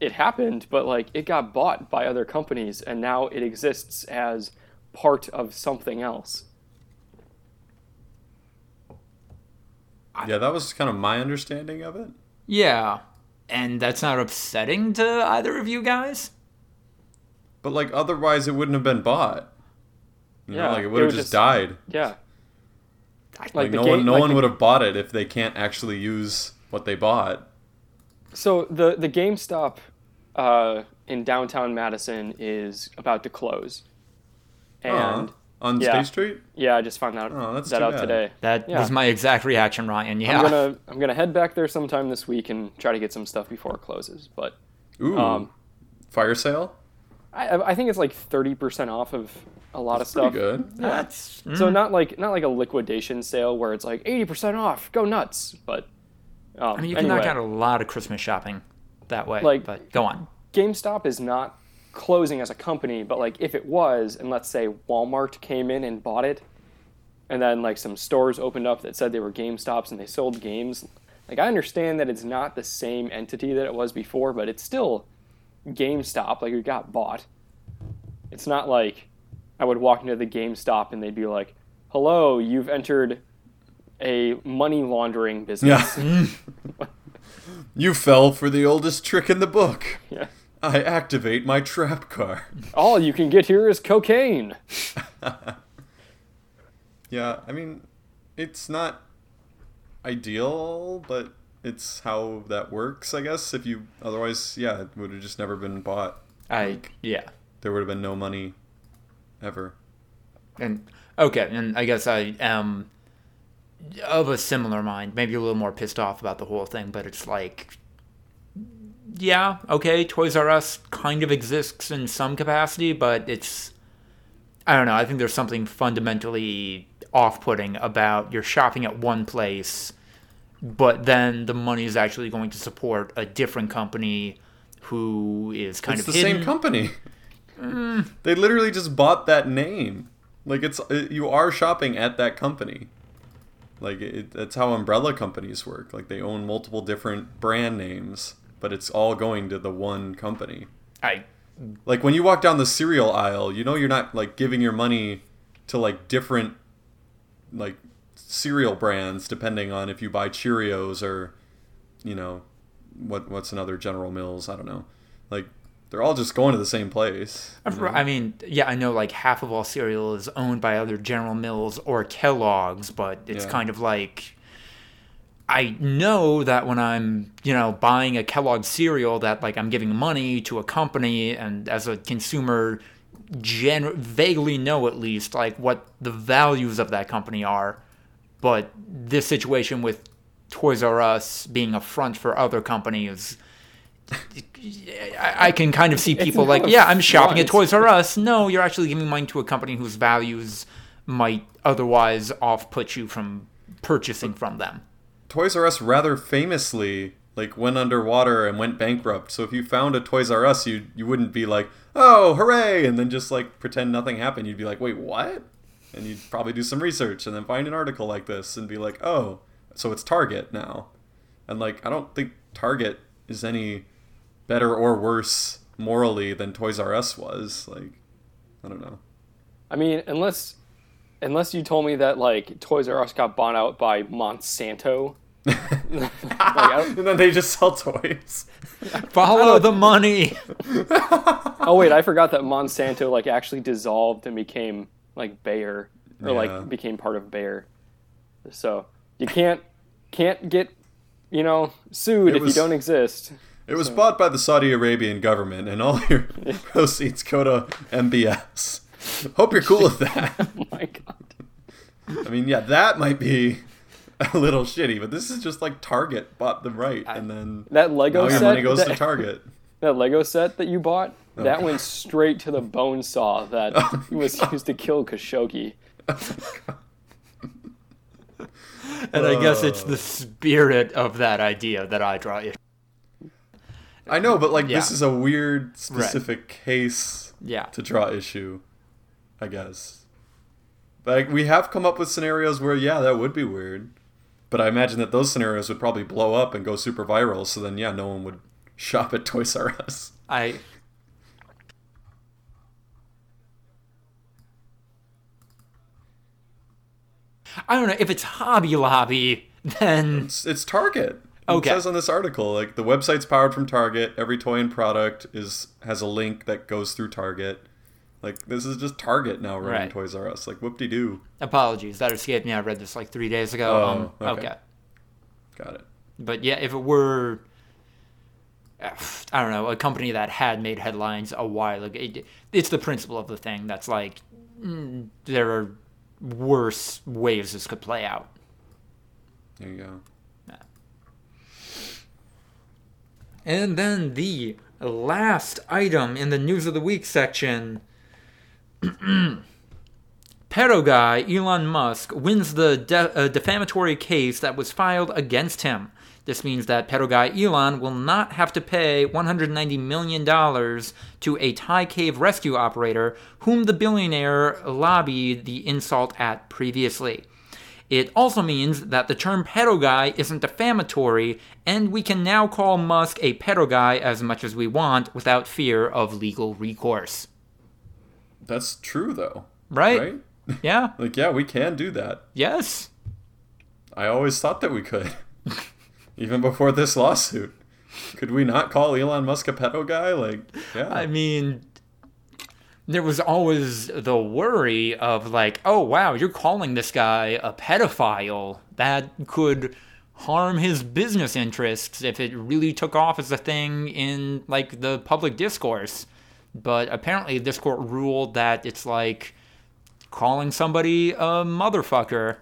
it happened, but like it got bought by other companies, and now it exists as part of something else. Yeah, that was kind of my understanding of it. Yeah. And that's not upsetting to either of you guys? But like otherwise it wouldn't have been bought. You know, Yeah, like it it would have just just- died. Yeah. Like, Like no game- one no like one the- would have bought it if they can't actually use what they bought. So the the GameStop uh, in downtown Madison is about to close, and Aw, on yeah. State Street? yeah, I just found out Oh, that's that out bad. today. That Yeah. was my exact reaction, Ryan. Yeah. I'm gonna I'm gonna head back there sometime this week and try to get some stuff before it closes. But Ooh. um, fire sale? I I think it's like thirty percent off of a lot of Pretty stuff. good. That's So not like not like a liquidation sale where it's like eighty percent off, go nuts. But um, I mean, you can anyway, knock out a lot of Christmas shopping that way. Like- but go on. GameStop is not closing as a company, but like if it was, and let's say Walmart came in and bought it, and then like some stores opened up that said they were GameStops and they sold games, like I understand that it's not the same entity that it was before, but it's still GameStop. Like it got bought. It's not like I would walk into the GameStop and they'd be like, "Hello, you've entered a money laundering business." Yeah. you fell for the oldest trick in the book. Yeah. I activate my trap card. All you can get here is cocaine. Yeah, I mean, it's not ideal, but it's how that works, I guess. If you otherwise, yeah, it would have just never been bought. I yeah. There would have been no money ever. And okay, and I guess I am of a similar mind, maybe a little more pissed off about the whole thing, but it's like yeah, okay, Toys R Us kind of exists in some capacity, but it's I don't know, I think there's something fundamentally off-putting about you're shopping at one place but then the money is actually going to support a different company who is kind it's of the hidden. same company. Mm. They literally just bought that name. Like it's uh, you are shopping at that company. Like it, that's how umbrella companies work. Like they own multiple different brand names, but it's all going to the one company. I Like when you walk down the cereal aisle, you know you're not like giving your money to like different like cereal brands depending on if you buy Cheerios or you know what what's another General Mills, I don't know. Like they're all just going to the same place. you know? I mean, yeah, I know like half of all cereal is owned by other General Mills or Kellogg's, but it's Yeah. kind of like I know that when I'm, you know, buying a Kellogg cereal that like I'm giving money to a company and as a consumer gen- vaguely know at least like what the values of that company are. But this situation with Toys R Us being a front for other companies I, I can kind of see people like, yeah, I'm shopping at. Toys R Us. No, you're actually giving money to a company whose values might otherwise off put you from purchasing from them. Toys R Us rather famously like went underwater and went bankrupt. So if you found a Toys R Us, you you wouldn't be like, "Oh, hooray!" and then just like pretend nothing happened. You'd be like, "Wait, what?" And you'd probably do some research and then find an article like this and be like, "Oh, so it's Target now." And like, I don't think Target is any better or worse morally than Toys R Us was. Like, I don't know. I mean, unless unless you told me that like Toys R Us got bought out by Monsanto. like, and then they just sell toys. Follow the money. oh wait, I forgot that Monsanto like actually dissolved and became like Bayer or Yeah. like became part of Bayer. So you can't can't get you know sued It if you don't exist. It was bought by the Saudi Arabian government, and all your proceeds go to MBS. Hope you're cool with that. Oh my god. I mean, yeah, that might be a little shitty, but this is just like Target bought them right, and then That Lego now your set money goes that, to Target. that Lego set that you bought, oh. that God. went straight to the bone saw that oh was used to kill Khashoggi. Oh and I guess it's the uh. spirit of that idea that I draw. Issue I know, but like this is a weird, specific case Yeah. to draw issue, I guess. Like we have come up with scenarios where yeah, that would be weird, but I imagine that those scenarios would probably blow up and go super viral. So then yeah, no one would shop at Toys R Us. I I don't know if it's Hobby Lobby. Then It's, it's Target. Okay. It says on this article, like the website's powered from Target. Every toy and product is has a link that goes through Target. Like this is just Target now running Right. Toys R Us. Like whoop de doo. apologies that escaped me. I read this like three days ago. Oh, um, okay. okay. Got it. But yeah, if it were, I don't know, a company that had made headlines a while ago, it, it's the principle of the thing that's like, mm, there are worse ways this could play out. There you go. And then the last item in the news of the week section. Pedo guy Elon Musk wins the de- uh, defamatory case that was filed against him. This means that pedo guy Elon will not have to pay $190 million to a Thai cave rescue operator whom the billionaire lobbied the insult at previously. It also means that the term pedo guy isn't defamatory, and we can now call Musk a pedo guy as much as we want without fear of legal recourse. That's true though. Right? Right? Yeah. Like yeah, we can do that. Yes. I always thought that we could. Even before this lawsuit. Could we not call Elon Musk a pedo guy? Like, yeah. I mean, there was always the worry of like, oh wow, you're calling this guy a pedophile. That could harm his business interests if it really took off as a thing in like the public discourse. But apparently, this court ruled that it's like calling somebody a motherfucker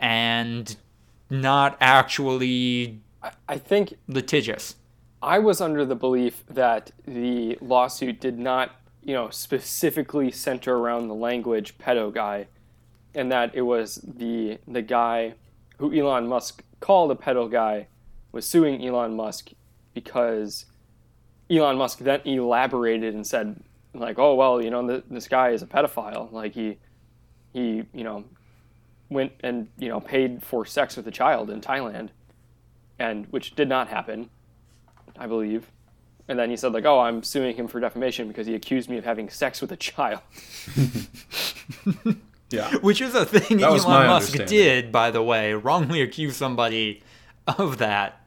and not actually I think litigious. I was under the belief that the lawsuit did not, you know, specifically center around the language pedo guy, and that it was the the guy who Elon Musk called a pedo guy was suing Elon Musk because Elon Musk then elaborated and said like, oh well, you know, th- this guy is a pedophile. Like he he you know went and you know paid for sex with a child in Thailand, and which did not happen. I believe. And then he said, like, oh, I'm suing him for defamation because he accused me of having sex with a child. yeah. Which is a thing That Elon Musk did, by the way, wrongly accuse somebody of that.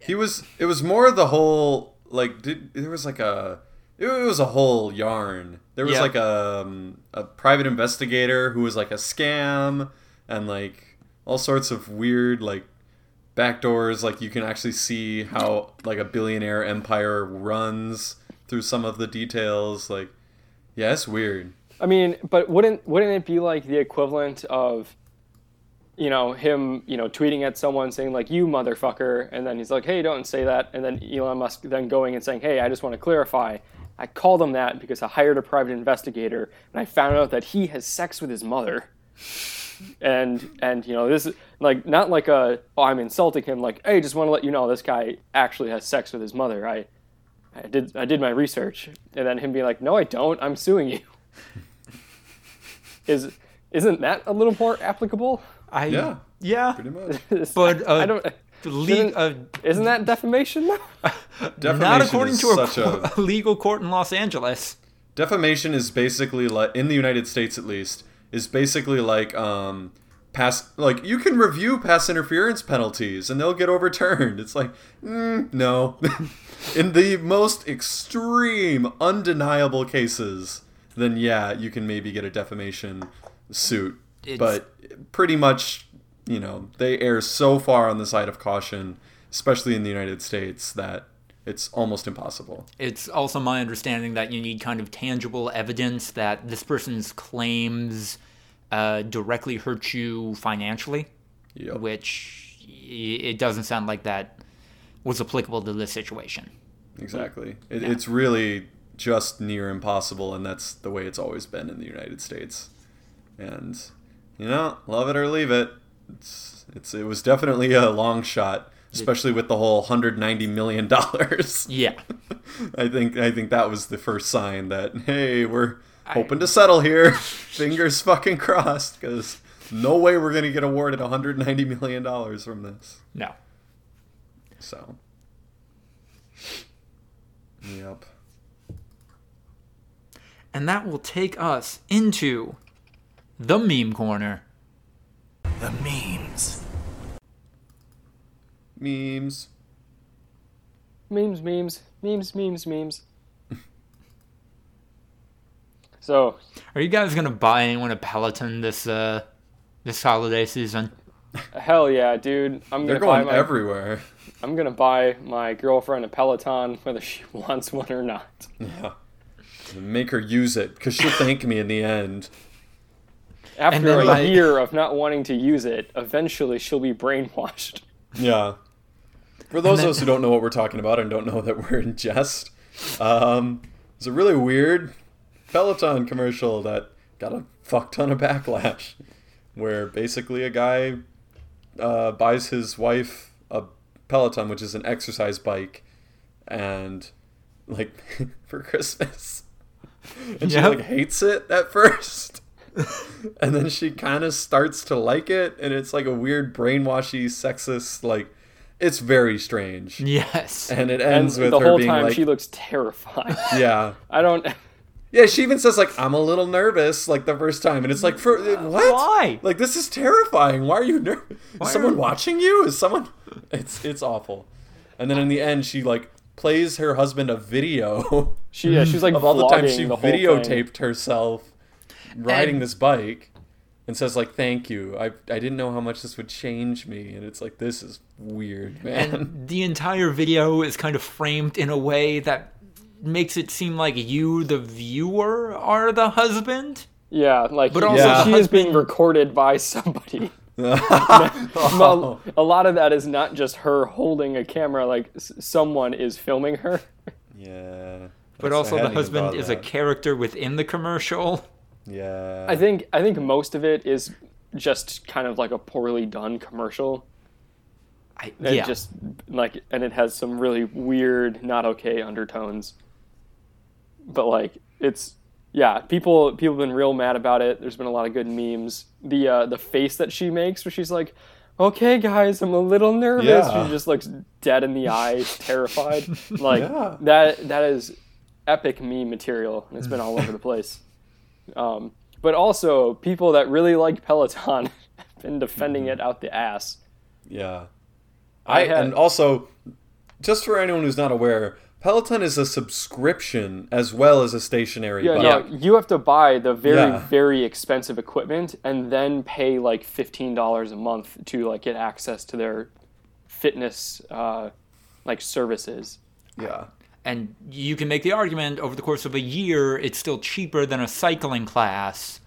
He was. It was more the whole like. Did, there was like a. It was a whole yarn. There was Yeah. like a um, a private investigator who was like a scam and like all sorts of weird like backdoors. Like you can actually see how like a billionaire empire runs through some of the details. Like, yeah, it's weird. I mean, but wouldn't wouldn't it be like the equivalent of, you know, him, you know, tweeting at someone saying like "you motherfucker," and then he's like, "Hey, don't say that," and then Elon Musk then going and saying, "Hey, I just want to clarify." I called him that because I hired a private investigator and I found out that he has sex with his mother. And and you know this is like not like a oh I'm insulting him like hey just want to let you know this guy actually has sex with his mother I I did I did my research and then him being like no I don't I'm suing you is isn't that a little more applicable? I Yeah. yeah, Pretty much. but uh, I don't. le- Shouldn't- uh, Isn't that defamation? Defamation not according is to a, such a a legal court in Los Angeles. defamation is basically like in the United States at least is basically like um pass like you can review pass interference penalties and they'll get overturned. It's like mm, no. in the most extreme undeniable cases then yeah, you can maybe get a defamation suit. It's- but pretty much, you know, they err so far on the side of caution, especially in the United States that it's almost impossible. It's also my understanding that you need kind of tangible evidence that this person's claims uh, directly hurt you financially, Yep. which it doesn't sound like that was applicable to this situation. Exactly. It, It's really just near impossible, and that's the way it's always been in the United States. And you know, love it or leave it. It's it's it was definitely a long shot, especially with the whole hundred ninety million dollars. Yeah. I think I think that was the first sign that hey, we're hoping to settle here. Fingers fucking crossed, because no way we're gonna get awarded hundred ninety million dollars from this. No. So. Yep. And that will take us into the meme corner. The memes. Memes. Memes, memes, memes, memes, memes. so, Are you guys gonna buy anyone a Peloton this uh this holiday season? hell yeah, dude! I'm They're gonna buy going my everywhere. I'm gonna buy my girlfriend a Peloton whether she wants one or not. Yeah. Make her use it, because she'll thank me in the end. After then, a like- year of not wanting to use it, eventually she'll be brainwashed. Yeah. For those then- of us who don't know what we're talking about and don't know that we're in jest, um, it's a really weird Peloton commercial that got a fuck ton of backlash. Where basically a guy uh, buys his wife a Peloton, which is an exercise bike, and like for Christmas, and she like hates it at first. and then she kind of starts to like it and it's like a weird brainwashy sexist like it's very strange Yes. and it And ends with the her whole being time like she looks terrified. yeah I don't. yeah she even says like i'm a little nervous like the first time and it's like for what Why? like this is terrifying why are you nervous is someone are- watching you is someone it's it's awful and then in the end she like plays her husband a video She yeah, she's like of all the time she the videotaped herself riding And- this bike and says like thank you I, I didn't know how much this would change me and it's like this is weird man and the entire video is kind of framed in a way that makes it seem like you, the viewer, are the husband. Yeah, like But also the she is being recorded by somebody. Oh. A lot of that is not just her holding a camera; like someone is filming her. yeah But also, the husband thought of is a character within the commercial. Yeah I think I think most of it is just kind of like a poorly done commercial. I, And yeah. just like and it has some really weird, not okay undertones. But like it's yeah, people people have been real mad about it. There's been a lot of good memes. The uh, the face that she makes where she's like, "Okay, guys, I'm a little nervous." Yeah. She just looks dead in the eyes, terrified. Like Yeah. that that is epic meme material, and it's been all over the place. Um, but also, people that really like Peloton have been defending Mm-hmm. it out the ass. yeah I I, had- and also just for anyone who's not aware Peloton is a subscription as well as a stationary Yeah, bike. no, you have to buy the very, Yeah. very expensive equipment and then pay like fifteen dollars a month to like get access to their fitness uh, like services. yeah. And you can make the argument over the course of a year, it's still cheaper than a cycling class.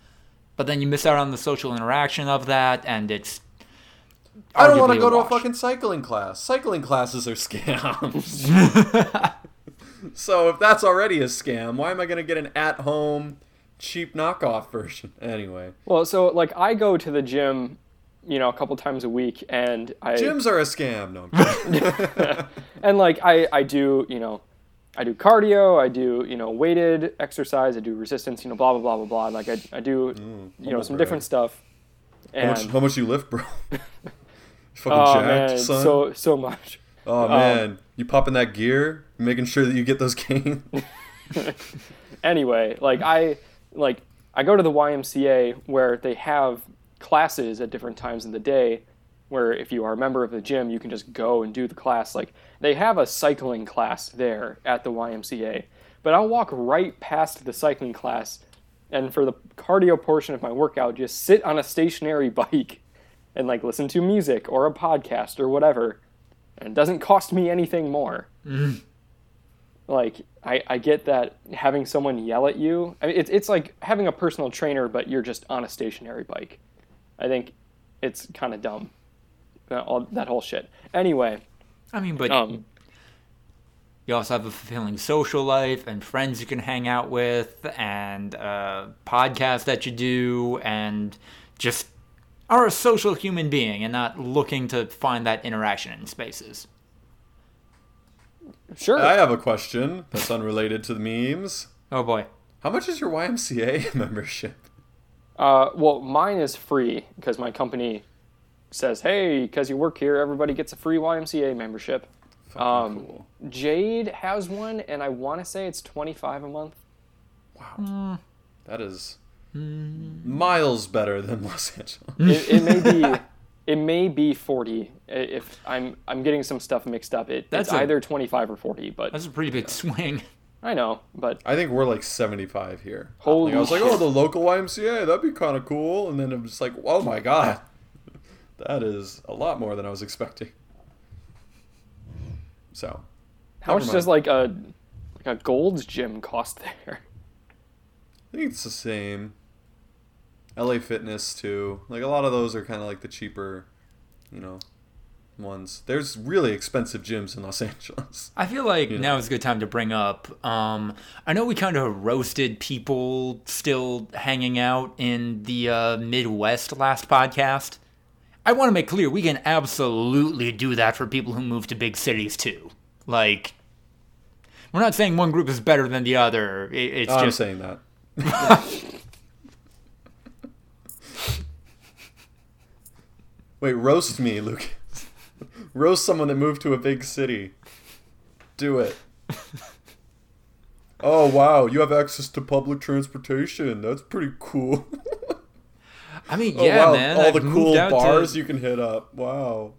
But then you miss out on the social interaction of that, and it's. I don't want to go to a fucking cycling class. Cycling classes are scams. so if that's already a scam, why am I going to get an at-home cheap knockoff version anyway? Well, so like I go to the gym, you know, a couple times a week, and I Gyms are a scam. No. I'm and like I I do you know. I do cardio. I do you know weighted exercise. I do resistance. You know, blah blah blah blah blah. Like I, I do mm, you know some brag. different stuff. how, And much, how much you lift, bro? Fucking oh jacked, man, son. so so much. oh um, man, you popping that gear, making sure that you get those gains. anyway, like I like I go to the YMCA where they have classes at different times in the day where if you are a member of the gym, you can just go and do the class. Like they have a cycling class there at the YMCA. But I'll walk right past the cycling class and for the cardio portion of my workout just sit on a stationary bike and like listen to music or a podcast or whatever. And it doesn't cost me anything more mm-hmm. like I, I get that having someone yell at you I mean, it's, it's like having a personal trainer but you're just on a stationary bike i think it's kind of dumb all, that whole shit anyway I mean, but um you also have a fulfilling social life and friends you can hang out with and a podcast that you do and just are a social human being and not looking to find that interaction in spaces. sure I have a question that's unrelated to the memes. Oh boy. How much is your YMCA membership? uh, well mine is free because my company says hey because you work here everybody gets a free ymca membership Um, cool. jade has one and i want to say it's 25 a month Wow. That is miles better than Los Angeles. It, it may be. It may be 40 if I'm I'm getting some stuff mixed up. It, That's it's a- either 25 or 40, but That's a pretty big swing. I know, but I think we're like 75 here. Holy Like, I was like, oh, the local YMCA, that'd be kind of cool. And then I'm just like, oh my god, that is a lot more than I was expecting. So, how never much does like a like a Gold's Gym cost there? I think it's the same. LA Fitness too. Like a lot of those are kind of like the cheaper, you know, ones. There's really expensive gyms in Los Angeles. I feel like You know. now is a good time to bring up. Um, I know we kind of roasted people still hanging out in the uh, Midwest last podcast. I want to make clear we can absolutely do that for people who move to big cities too. Like, we're not saying one group is better than the other. It, it's I'm just saying that. Wait, roast me, Luke. roast someone that moved to a big city. Do it. Oh wow, you have access to public transportation. That's pretty cool. I mean, oh yeah, wow, man. all I've the cool out to- bars you can hit up. Wow.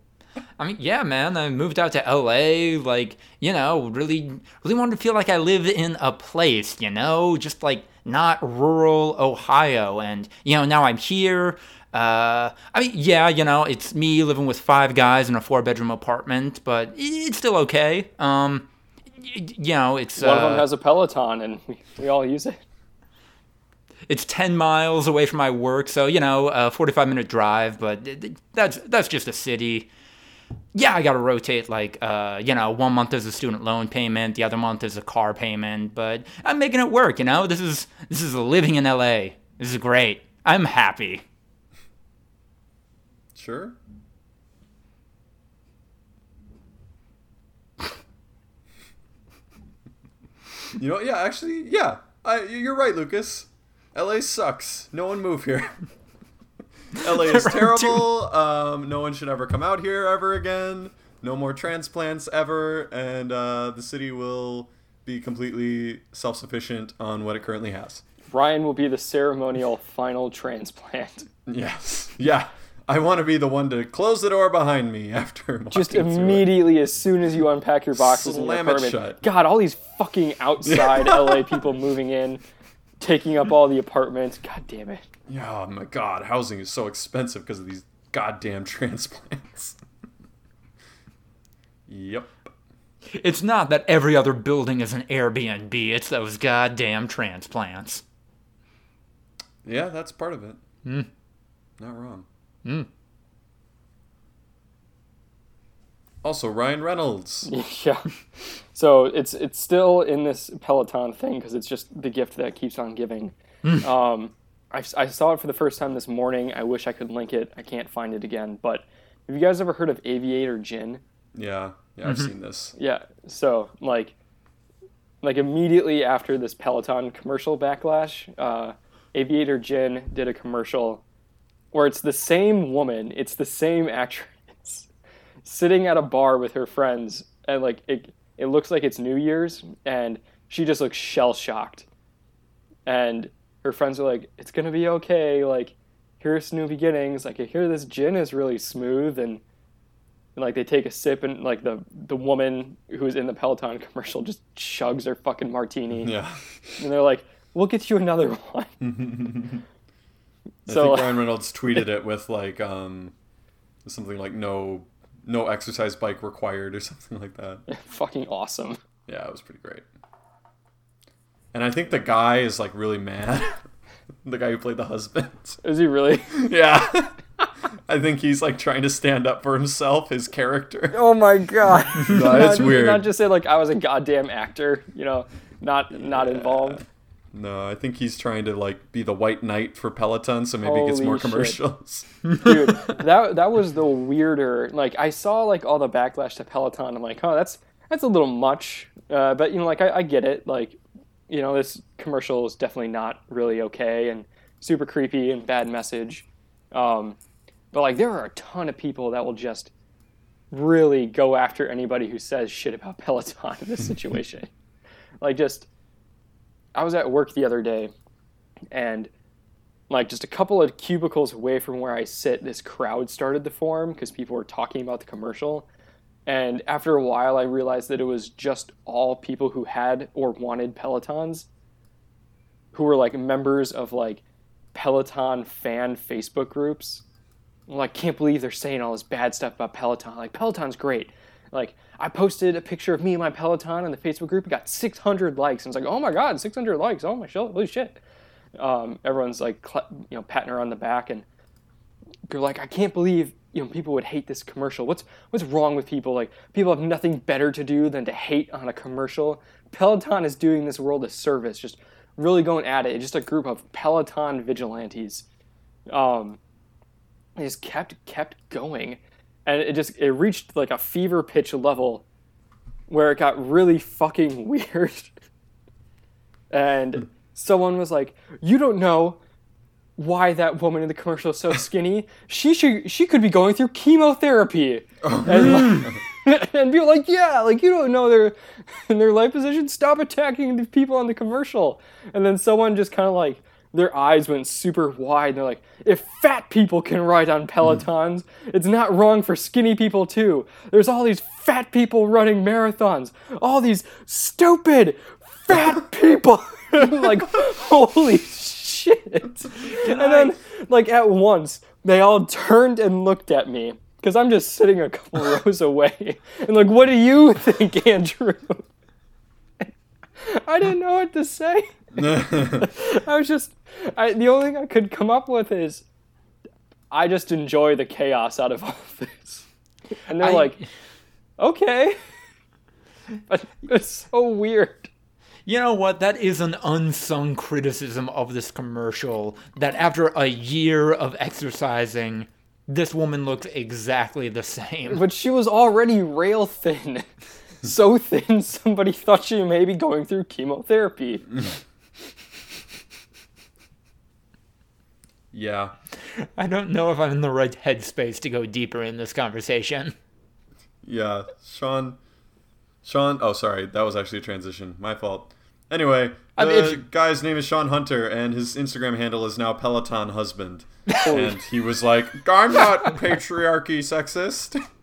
I mean, yeah, man. I moved out to LA, like, you know, really, really wanted to feel like I live in a place, you know, just like not rural Ohio. And, you know, now I'm here. Uh, I mean, yeah, you know, it's me living with five guys in a four bedroom apartment, but it's still okay. Um, y- you know, it's, One of uh, them has a Peloton, and we, we all use it. It's 10 miles away from my work, so, you know, a 45 minute drive, but th- th- that's, that's just a city. yeah, I got to rotate like, uh, you know, one month is a student loan payment, the other month is a car payment, but I'm making it work, you know? This is this is living in LA. This is great. I'm happy. Sure. you know, yeah, actually, yeah. I, you're right, Lucas. LA sucks. No one move here. LA is terrible. Um, no one should ever come out here ever again. No more transplants ever, and uh, the city will be completely self-sufficient on what it currently has. Ryan will be the ceremonial final transplant. Yes. Yeah. I want to be the one to close the door behind me after Just walking it. immediately, as soon as you unpack your boxes in your Slam it apartment, shut. God, all these fucking outside LA people moving in, taking up all the apartments. God damn it. Yeah, oh my god, housing is so expensive because of these goddamn transplants. yep. It's not that every other building is an Airbnb, it's those goddamn transplants. Yeah, that's part of it. Hmm. Not wrong. Hmm. Also, Ryan Reynolds. Yeah. So it's it's still in this Peloton thing because it's just the gift that keeps on giving. Um, I, I saw it for the first time this morning. I wish I could link it. I can't find it again. But have you guys ever heard of Aviator Gin? Yeah, yeah, I've seen this. Yeah. So like, like immediately after this Peloton commercial backlash, uh, Aviator Gin did a commercial where it's the same woman, it's the same actress, sitting at a bar with her friends, and like it, it looks like it's New Year's, and she just looks shell shocked, and her friends are like, "It's gonna be okay. Like, here's new beginnings. Like, I hear this gin is really smooth and." and like they take a sip and like the the woman who's in the Peloton commercial just chugs her fucking martini Yeah. and they're like we'll get you another one I So, think Ryan Reynolds tweeted it with like um something like no no exercise bike required or something like that. fucking awesome Yeah, it was pretty great. And I think the guy is like really mad. the guy who played the husband. is he really yeah. I think he's like trying to stand up for himself, his character. oh my god No, it's not, weird. not just say like I was a goddamn actor you know not not involved No, I think he's trying to like be the white knight for Peloton, so maybe he gets more shit. commercials. dude that that was the weirder like I saw like all the backlash to Peloton. I'm like oh that's that's a little much. Uh, but you know like I, I get it. Like you know this commercial is definitely not really okay and super creepy and bad message. Um, but like there are a ton of people that will just really go after anybody who says shit about Peloton in this situation. Like just I was at work the other day and like just a couple of cubicles away from where I sit, this crowd started to form because people were talking about the commercial. And after a while, I realized that it was just all people who had or wanted Pelotons, who were like members of like Peloton fan Facebook groups. Like, can't believe they're saying all this bad stuff about Peloton. Like Peloton's great. Like I posted a picture of me and my Peloton in the Facebook group. It got 600 likes. And it's like, oh my god, 600 likes. Oh my shit, holy shit. Um, everyone's like, you know, patting her on the back, and they're like, I can't believe you know people would hate this commercial. What's what's wrong with people? Like people have nothing better to do than to hate on a commercial. Peloton is doing this world a service, just really going at it. It's just a group of Peloton vigilantes. Um, it just kept kept going, and it just it reached like a fever pitch level, where it got really fucking weird. and someone was like, "You don't know." Why that woman in the commercial is so skinny? She should she could be going through chemotherapy, oh, and, like, and be like, yeah, like you don't know they're in their life position. Stop attacking the people on the commercial. And then someone just kind of like their eyes went super wide. And they're like, if fat people can ride on hmm. Pelotons, it's not wrong for skinny people too. There's all these fat people running marathons. All these stupid fat people. like, holy shit. and then, like, at once, they all turned and looked at me. Because I'm just sitting a couple rows away. And, like, what do you think, Andrew? I didn't know what to say. I was just, I, the only thing I could come up with is, I just enjoy the chaos out of all this. And they're I- like, okay. But it's so weird. You know what? That is an unsung criticism of this commercial. That after a year of exercising, this woman looks exactly the same. But she was already rail thin. so thin, somebody thought she may be going through chemotherapy. Yeah. I don't know if I'm in the right headspace to go deeper in this conversation. Yeah. Sean. Sean. Oh, sorry. That was actually a transition. My fault. Anyway, I the mean, if you- guy's name is Sean Hunter, and his Instagram handle is now Peloton Husband. and he was like, "I'm not patriarchy sexist."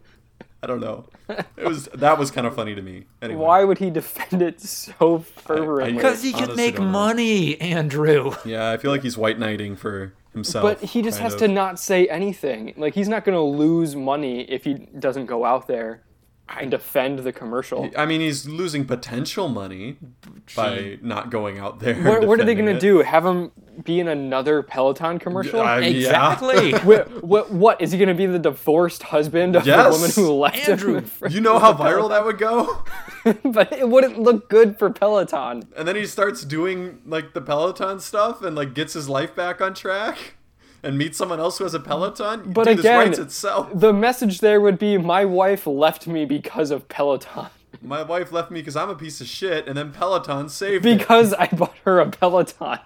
I don't know. It was that was kind of funny to me. Anyway, Why would he defend it so fervently? Because he could make money, Andrew. Yeah, I feel like he's white knighting for himself. but he just has of. to not say anything. Like he's not going to lose money if he doesn't go out there and defend the commercial. I mean, he's losing potential money by not going out there. What, what are they going to do? Have him be in another Peloton commercial? I- yeah. Exactly. what, what, what is he going to be the divorced husband of Yes. the woman who left Andrew, him? for- You know how viral that would go? but it wouldn't look good for Peloton. And then he starts doing like the Peloton stuff and like gets his life back on track and meet someone else who has a Peloton. But Dude, again, this writes itself. The message there would be my wife left me because of Peloton. My wife left me because I'm a piece of shit, and then Peloton saved me. Because I bought her a Peloton.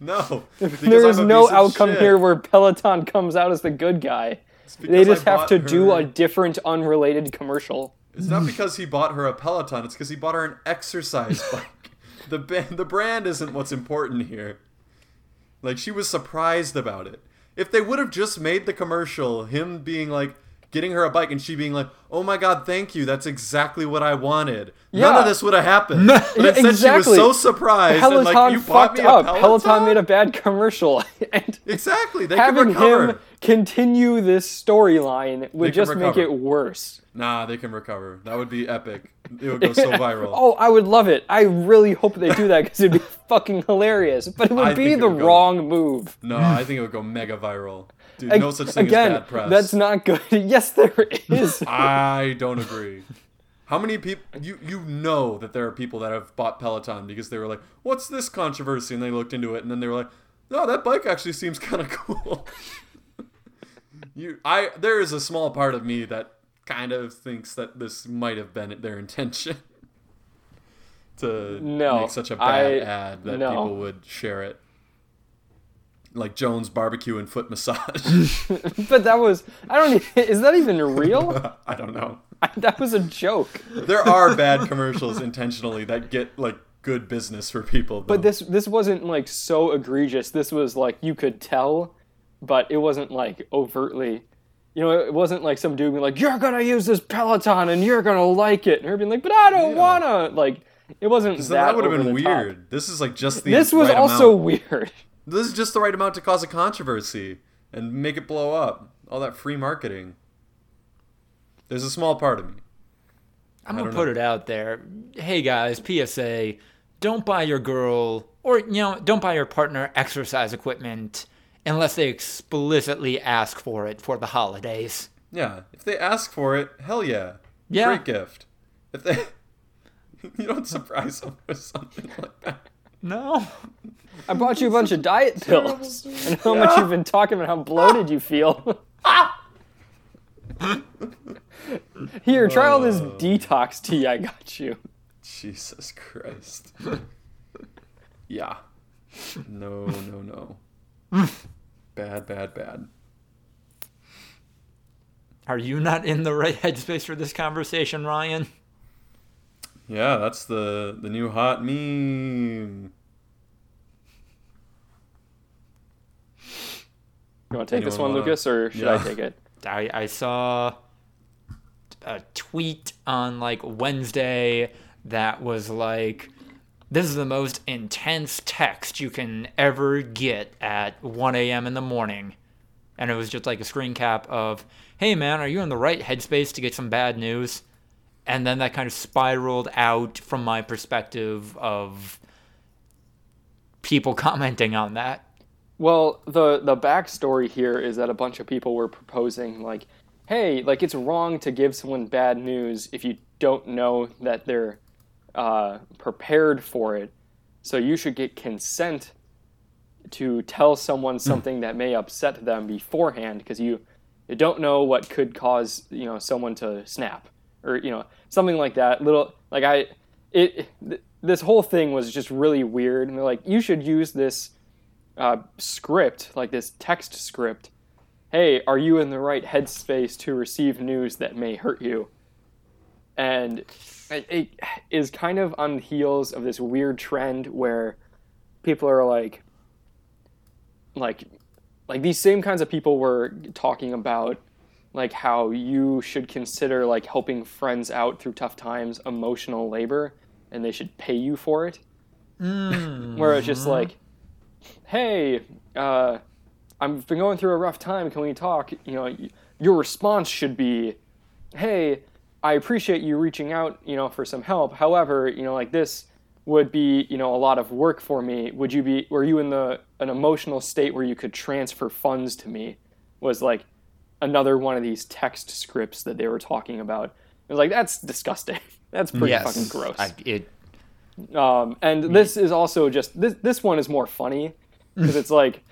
No, There is no outcome shit. here where Peloton comes out as the good guy. because They I just have to do a different, unrelated commercial. It's not because he bought her a Peloton. It's because he bought her an exercise bike. the the brand isn't what's important here. Like she was surprised about it. If they would have just made the commercial, him being like getting her a bike and she being like, "Oh my god, thank you. That's exactly what I wanted." None of this would have happened. But Yeah, instead, exactly. she was so surprised Peloton and like, "You fucked up. Peloton?" Peloton made a bad commercial. and exactly. They having recover. him continue this storyline would just make it worse. Nah, they can recover. That would be epic. It would go so viral. Oh, I would love it. I really hope they do that because it'd be fucking hilarious. But it would I be the would go- wrong move. No, I think it would go mega viral. Dude, no such thing Again, as bad press. that's not good. yes, there is. I don't agree. How many people you you know that there are people that have bought Peloton because they were like, "What's this controversy?" and they looked into it and then they were like, "No, that bike actually seems kind of cool." You I there is a small part of me that kind of thinks that this might have been their intention to No, make such a bad I- ad that no. people would share it. Like Jones barbecue and foot massage. but that was. I don't. Is that even real? I don't know. I, that was a joke. there are bad commercials intentionally that get like good business for people. Though. But this this wasn't like so egregious. This was like you could tell, but it wasn't like overtly. You know, it wasn't like some dude being like, "You're gonna use this Peloton and you're gonna like it," and her being like, "But I don't Yeah. wanna." Like, it wasn't that. that would have been the top. weird. This is like just the This was right also amount. weird. This is just the right amount to cause a controversy and make it blow up. All that free marketing. There's a small part of me. I'm gonna put know. it out there. Hey guys, PSA: Don't buy your girl or you know, don't buy your partner exercise equipment unless they explicitly ask for it for the holidays. Yeah, if they ask for it, hell yeah. Yeah. Great gift. If they You don't surprise them with something like that. No. I bought you a bunch of diet pills. And how much you've been talking about how bloated you feel. Here, try all this oh. detox tea I got you. Jesus Christ. yeah. No, no, no. Bad, bad, bad. Are you not in the right headspace for this conversation, Ryan? Yeah, that's the the new hot meme. You want to take this one, wanna- Lucas, or should I take it? I, I saw a tweet on like Wednesday that was like, this is the most intense text you can ever get at 1 a.m. in the morning. And it was just like a screen cap of, hey man, are you in the right headspace to get some bad news? And then that kind of spiraled out from my perspective of people commenting on that. Well, the the backstory here is that a bunch of people were proposing like, hey, like it's wrong to give someone bad news if you don't know that they're uh, prepared for it. So you should get consent to tell someone something that may upset them beforehand because you you don't know what could cause you know someone to snap or you know something like that. Little like I it th- this whole thing was just really weird and they're like you should use this uh, script, like this text script. Hey, are you in the right headspace to receive news that may hurt you? And it, it is kind of on the heels of this weird trend where people are like, like, like these same kinds of people were talking about like how you should consider like helping friends out through tough times emotional labor and they should pay you for it where it's just like hey, uh, I've been going through a rough time. Can we talk? You know, your response should be, hey, I appreciate you reaching out, you know, for some help. However, you know, like this would be, you know, a lot of work for me. Would you be, were you in the an emotional state where you could transfer funds to me? Was like another one of these text scripts that they were talking about. It was like that's disgusting. That's pretty fucking gross. I, it, Um, and this is also just this this one is more funny because it's like,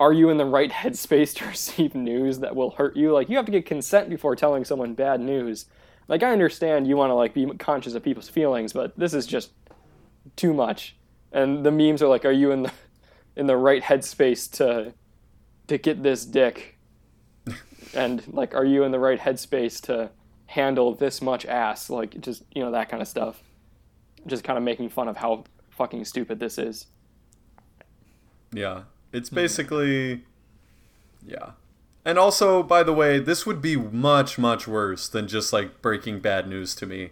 are you in the right headspace to receive news that will hurt you? Like you have to get consent before telling someone bad news. Like I understand you want to like be conscious of people's feelings, but this is just too much. And the memes are like, are you in the in the right headspace to to get this dick? and like, are you in the right headspace to handle this much ass? Like just you know that kind of stuff just kind of making fun of how fucking stupid this is. Yeah. It's mm-hmm. basically yeah. And also, by the way, this would be much much worse than just like breaking bad news to me.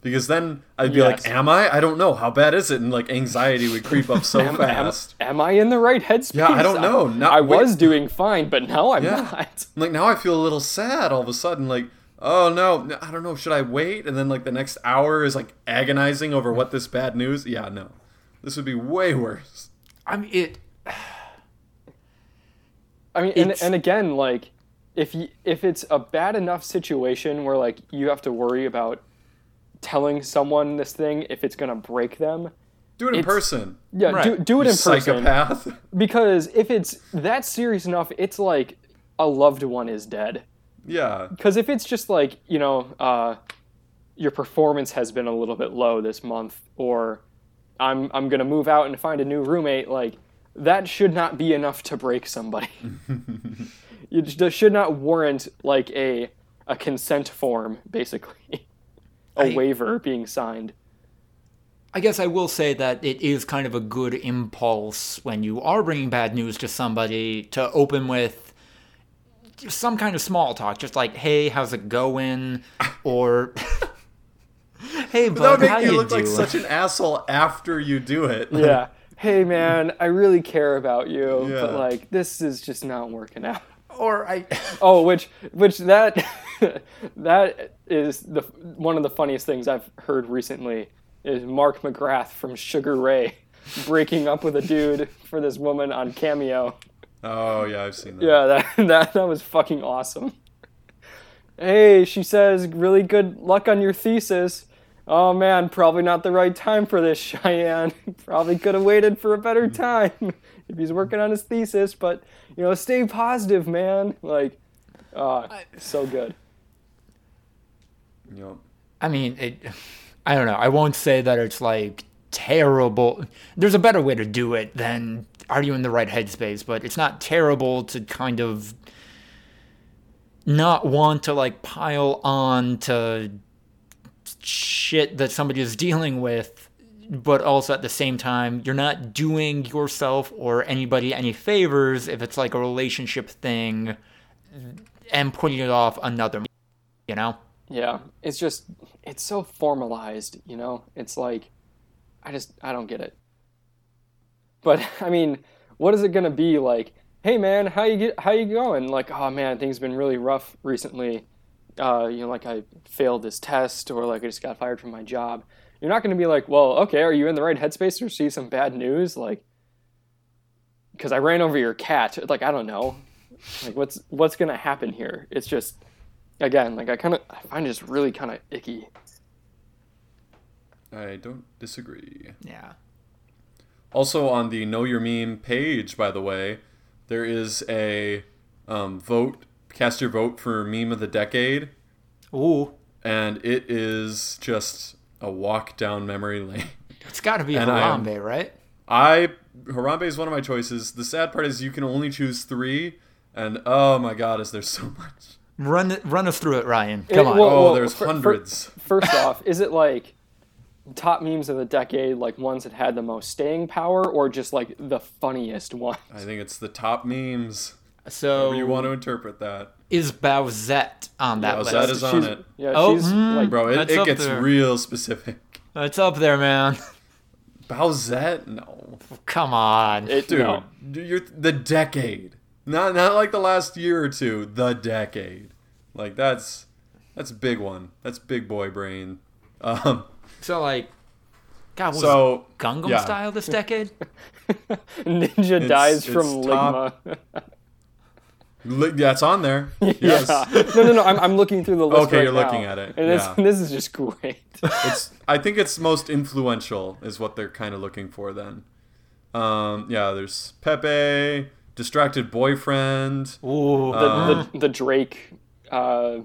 Because then I'd be Yes. like, "Am I? I don't know. How bad is it?" And like anxiety would creep up so Am, am, fast. am I in the right headspace? Yeah, I don't know. Now- I wait. was doing fine, but now I'm Yeah. not. Like now I feel a little sad all of a sudden like oh no, I don't know, should I wait? And then like the next hour is like agonizing over what this bad news. Yeah, no. This would be way worse. I mean, it. I mean, and, and again, like if you, if it's a bad enough situation where like you have to worry about telling someone this thing if it's gonna break them, Do it in person. yeah, do, Right. do it You in person. psychopath. Because if it's that serious enough, it's like a loved one is dead. yeah. because if it's just like you know uh, your performance has been a little bit low this month or i'm i'm gonna move out and find a new roommate like that should not be enough to break somebody it should not warrant like a a consent form basically a I- waiver being signed I guess I will say that it is kind of a good impulse when you are bringing bad news to somebody to open with some kind of small talk, just like, "Hey, how's it going?" or "Hey, That would bud, make how you you look like such an asshole after you do it. Yeah. Hey man, I really care about you, Yeah. but like this is just not working out. or I, Oh, which which that that is the one of the funniest things I've heard recently is Mark McGrath from Sugar Ray breaking up with a dude for this woman on Cameo. Oh yeah, I've seen that. Yeah, that that that was fucking awesome. Hey, she says, really good luck on your thesis. Oh man, probably not the right time for this, Cheyenne. Probably could have waited for a better time if he's working on his thesis, but you know, stay positive, man. Like, uh, so good. Yep. I mean, it. I don't know. I won't say that it's like terrible. There's a better way to do it than are you in the right headspace, but it's not terrible to kind of not want to like pile on to shit that somebody is dealing with, but also at the same time, you're not doing yourself or anybody any favors if it's like a relationship thing and putting it off another, you know? Yeah, it's just it's so formalized, you know. It's like I just I don't get it. But I mean, what is it gonna be like? Hey man, how you get how you going? Like, oh man, things been really rough recently. Uh, you know, like I failed this test, or like I just got fired from my job. You're not gonna be like, well, okay, are you in the right headspace to receive some bad news? Like, because I ran over your cat. Like, I don't know. Like, what's what's gonna happen here? It's just again, like I kind of I find it just really kind of icky. I don't disagree. Yeah. Also on the Know Your Meme page, by the way, there is a um, vote. Cast your vote for meme of the decade, Ooh, and it is just a walk down memory lane. it's got to be And I Harambe, right? I Harambe is one of my choices. The sad part is you can only choose three, and oh my god, is there so much? Run run us through it, Ryan. It- Come on. Oh, well- Oh, there's fir- fir- hundreds. First off, is it like top memes of the decade, like ones that had the most staying power, or just like the funniest one? I think it's the top memes. So However you want to interpret that, is Bowsette on that Bowsette list? is on She's- it. Yeah, Oh, she's mm. like bro. It, it gets there. real specific. It's up there, man. Bowsette, no, Come on. it, dude. no. You're the decade, not not like the last year or two. The decade, like that's that's a big one. That's big boy brain. Um, so like, God, was so Gangnam yeah. style this decade? Ninja dies from it's Ligma. Li- yeah, it's on there. Yes. yeah. No, no, no. I'm, I'm looking through the list. Okay, right you're looking at it, and yeah. this is just great. it's I think it's most influential is what they're kind of looking for then. Um, yeah, there's Pepe, distracted boyfriend. Ooh. the, Uh, the, the Drake uh,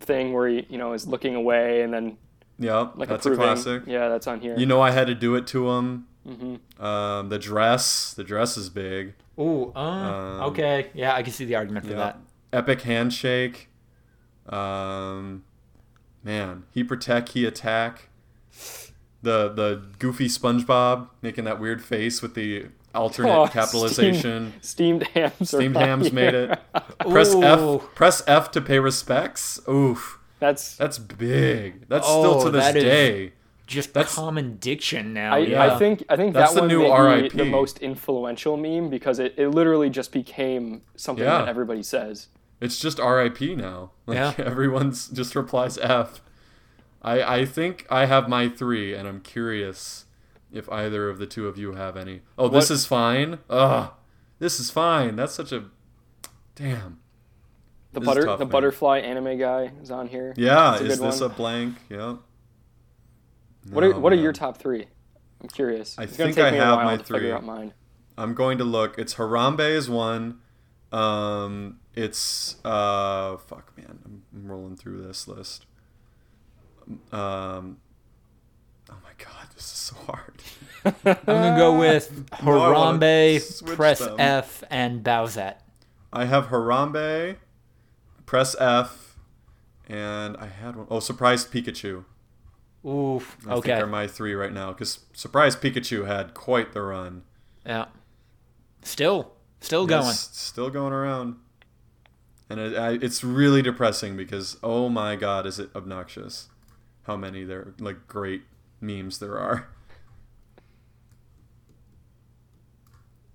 thing where he you know is looking away and then Yeah, like that's a classic. Yeah, that's on here. You know, I had to do it to him. Hmm Um, the dress, the dress is big. Ooh. Uh, Um, okay. Yeah, I can see the argument for Yeah. that. Epic handshake. Um, man, he protect, he attack. The the goofy SpongeBob making that weird face with the alternate Oh, capitalization. Steamed hams. Steamed hams made it. Press F. Press F to pay respects. Oof, That's that's big. That's Oh, still to this that is- day. Just That's- common diction now. I, yeah. I think I think That's that the one new be RIP. the most influential meme because it, it literally just became something Yeah. that everybody says. It's just R.I.P. now. Like, Yeah. Everyone's just replies F. I I think I have my three, and I'm curious if either of the two of you have any. Oh, this is fine. Ugh, this is fine. That's such a damn. The This butter tough, the man. butterfly anime guy is on here. Yeah, is this one. a blank? Yeah. What are No, what are your top three? I'm curious. I it's gonna think take I me have a my to three. figure out mine. I'm going to look. It's Harambe is one. Um, it's uh, fuck man, I'm, I'm rolling through this list. Um, oh my god, this is so hard. I'm gonna go with No, I wanna Harambe, switch Press them. F, and Bowsette. I have Harambe, press F, and I had one. Oh, surprised Pikachu. Oof. I okay. think are my three right now. Because Surprise Pikachu had quite the run. Yeah. Still, still going. Still going around. And it, I, it's really depressing because, oh my god, is it obnoxious how many there, like, great memes there are.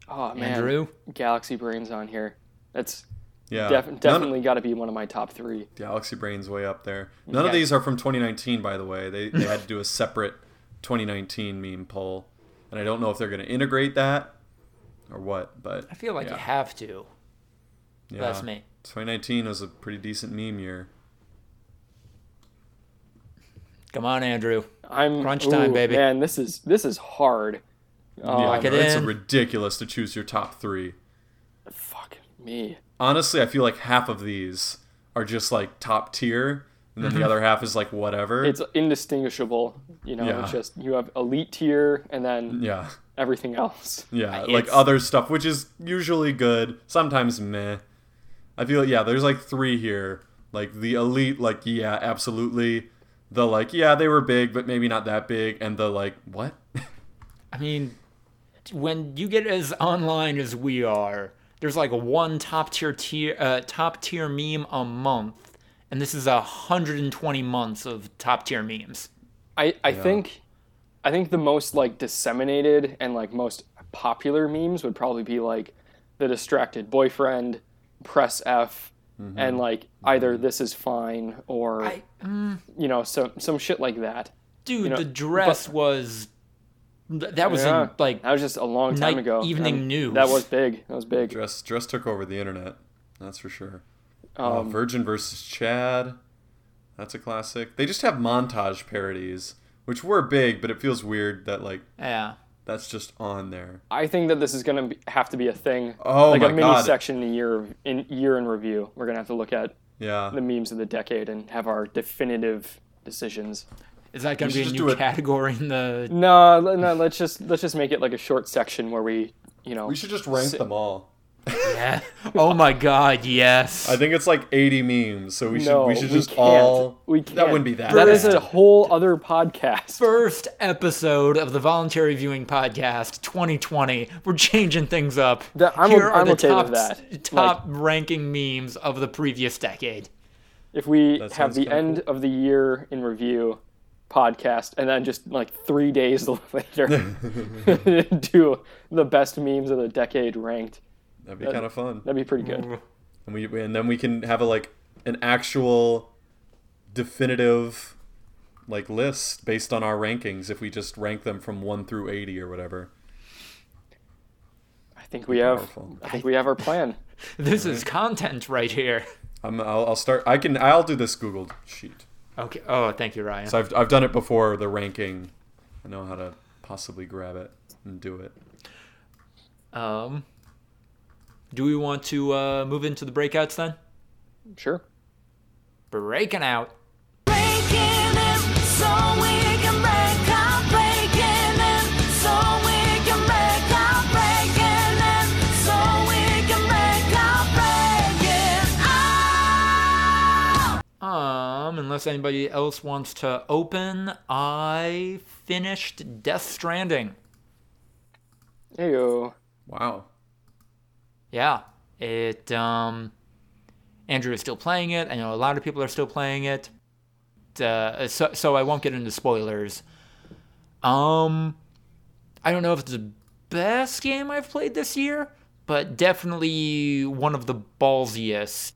Oh man, Andrew. Galaxy Brains on here. That's Yeah. def- definitely got to be one of my top three. Galaxy Brain's way up there. None of these are from 2019, by the way. They, they had to do a separate 2019 meme poll. And I don't know if they're going to integrate that or what, but I feel like yeah. you have to. yeah. That's me. 2019 was a pretty decent meme year. Come on, Andrew. I'm Crunch time, ooh, baby. Man, this is this is hard. Um, yeah, Lock it no, it's ridiculous to choose your top three. Fuck me. Honestly, I feel like half of these are just like top tier, and then Mm-hmm. the other half is like whatever. It's indistinguishable. You know, Yeah. it's just you have elite tier and then yeah, everything else. yeah, Uh, like other stuff, which is usually good, sometimes meh. I feel yeah, there's like three here. Like the elite, like yeah, absolutely. The like yeah, they were big, but maybe not that big, and the like what? I mean, when you get as online as we are, there's like one top tier tier uh, top tier meme a month, and this is 120 months of top tier memes. I I think I think the most like disseminated and like most popular memes would probably be like the distracted boyfriend, press F, and like either this is fine or I, mm, you know some some shit like that. dude, know, the dress was th- that was Yeah, in like that was just a long time night- ago. evening and news. That was big. That was big. Dress dress took over the internet. That's for sure. Um, uh, Virgin versus Chad. That's a classic. They just have montage parodies, which were big, but it feels weird that like yeah. that's just on there. I think that this is gonna be, have to be a thing. Oh like my a mini God. section in year in year in review. We're gonna have to look at Yeah. the memes of the decade and have our definitive decisions. Is that going to be a new do it- category in the? No, no. Let's just let's just make it like a short section where we, you know, We should just rank Si- them all. Yeah. Oh my God! Yes. I think it's like 80 memes, so we should no, we should just can't. all We can't. That wouldn't be that. That is bad. a whole other podcast. First episode of the Voluntary Viewing Podcast 2020. We're changing things up. That- I'm- Here are I'm the okay top, that. top ranking memes of the previous decade. If we have the kinda end of the year in review podcast and then just like three days later do the best memes of the decade ranked, That'd be kind of fun. that'd be pretty good. And we and then we can have a like an actual definitive like list based on our rankings if we just rank them from 1 through 80 or whatever. I think we have. Powerful. I think we have our plan. This is content right here. I'm, I'll, I'll start. I can. I'll do this Google sheet. Okay. Oh, thank you, Ryan. So I've I've done it before. The ranking. I know how to possibly grab it and do it. Um, do we want to uh, move into the breakouts then? Sure. Breaking out. Breaking unless anybody else wants to open, I finished Death Stranding. Heyo. Wow. Yeah, it. Um, Andrew is still playing it. I know a lot of people are still playing it. Uh, so, so I won't get into spoilers. Um, I don't know if it's the best game I've played this year, but definitely one of the ballsiest.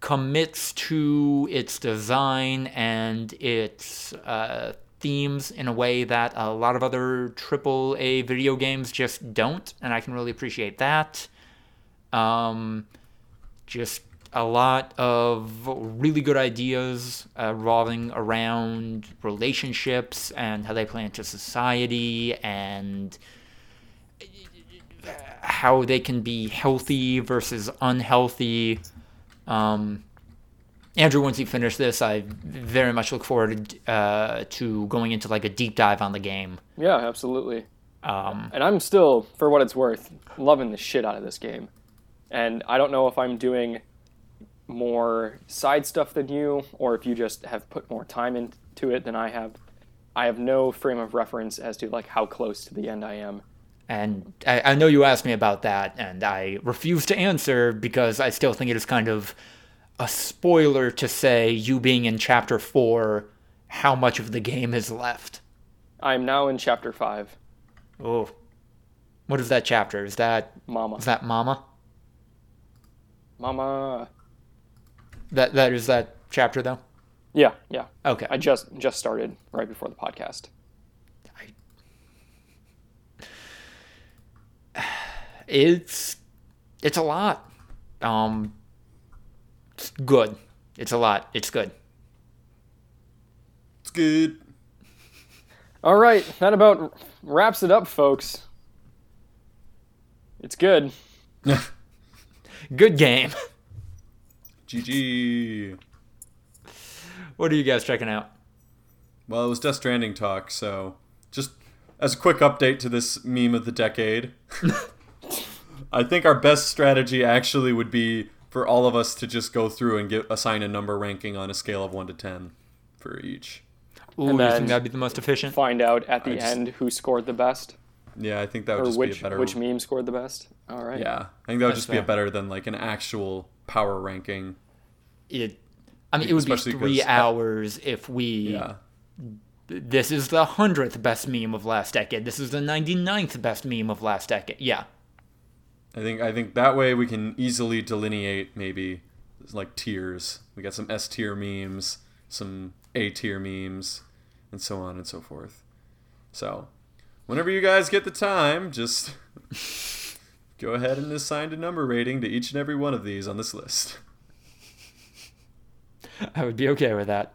Commits to its design and its uh, themes in a way that a lot of other AAA video games just don't, and I can really appreciate that. Um, just a lot of really good ideas uh, revolving around relationships and how they play into society and how they can be healthy versus unhealthy. Um, Andrew, once you finish this, I very much look forward uh, to going into like a deep dive on the game. Yeah, absolutely. Um, And I'm still, for what it's worth, loving the shit out of this game. And I don't know if I'm doing more side stuff than you, or if you just have put more time into it than I have. I have no frame of reference as to like how close to the end I am. And I, I know you asked me about that, and I refuse to answer because I still think it is kind of a spoiler to say you being in chapter four, how much of the game is left. I am now in chapter five. Oh, what is that chapter? Is that Mama, is that Mama? Mama. That that is that chapter though. Yeah, yeah. Okay, I just just started right before the podcast. It's it's a lot. Um, it's good. It's a lot. It's good. It's good. All right, that about wraps it up, folks. It's good. Good game. GG. What are you guys checking out? Well, it was Death Stranding talk, so just as a quick update to this meme of the decade, I think our best strategy actually would be for all of us to just go through and get assign a number ranking on a scale of one to ten for each. Ooh, And you then- think that'd be the most efficient? Find out at the I just- end who scored the best Yeah, I think that would or just which be a better. which meme scored the best. All right. yeah, I think that would That's just be a better than like an actual power ranking. It, I mean, it would be three three 'cause- hours if we. Yeah, This is the hundredth best meme of last decade. This is the 99th best meme of last decade. Yeah, I think I think that way we can easily delineate maybe like tiers. We got some S tier memes, some A tier memes, and so on and so forth. So, whenever you guys get the time, just go ahead and assign a number rating to each and every one of these on this list. I would be okay with that.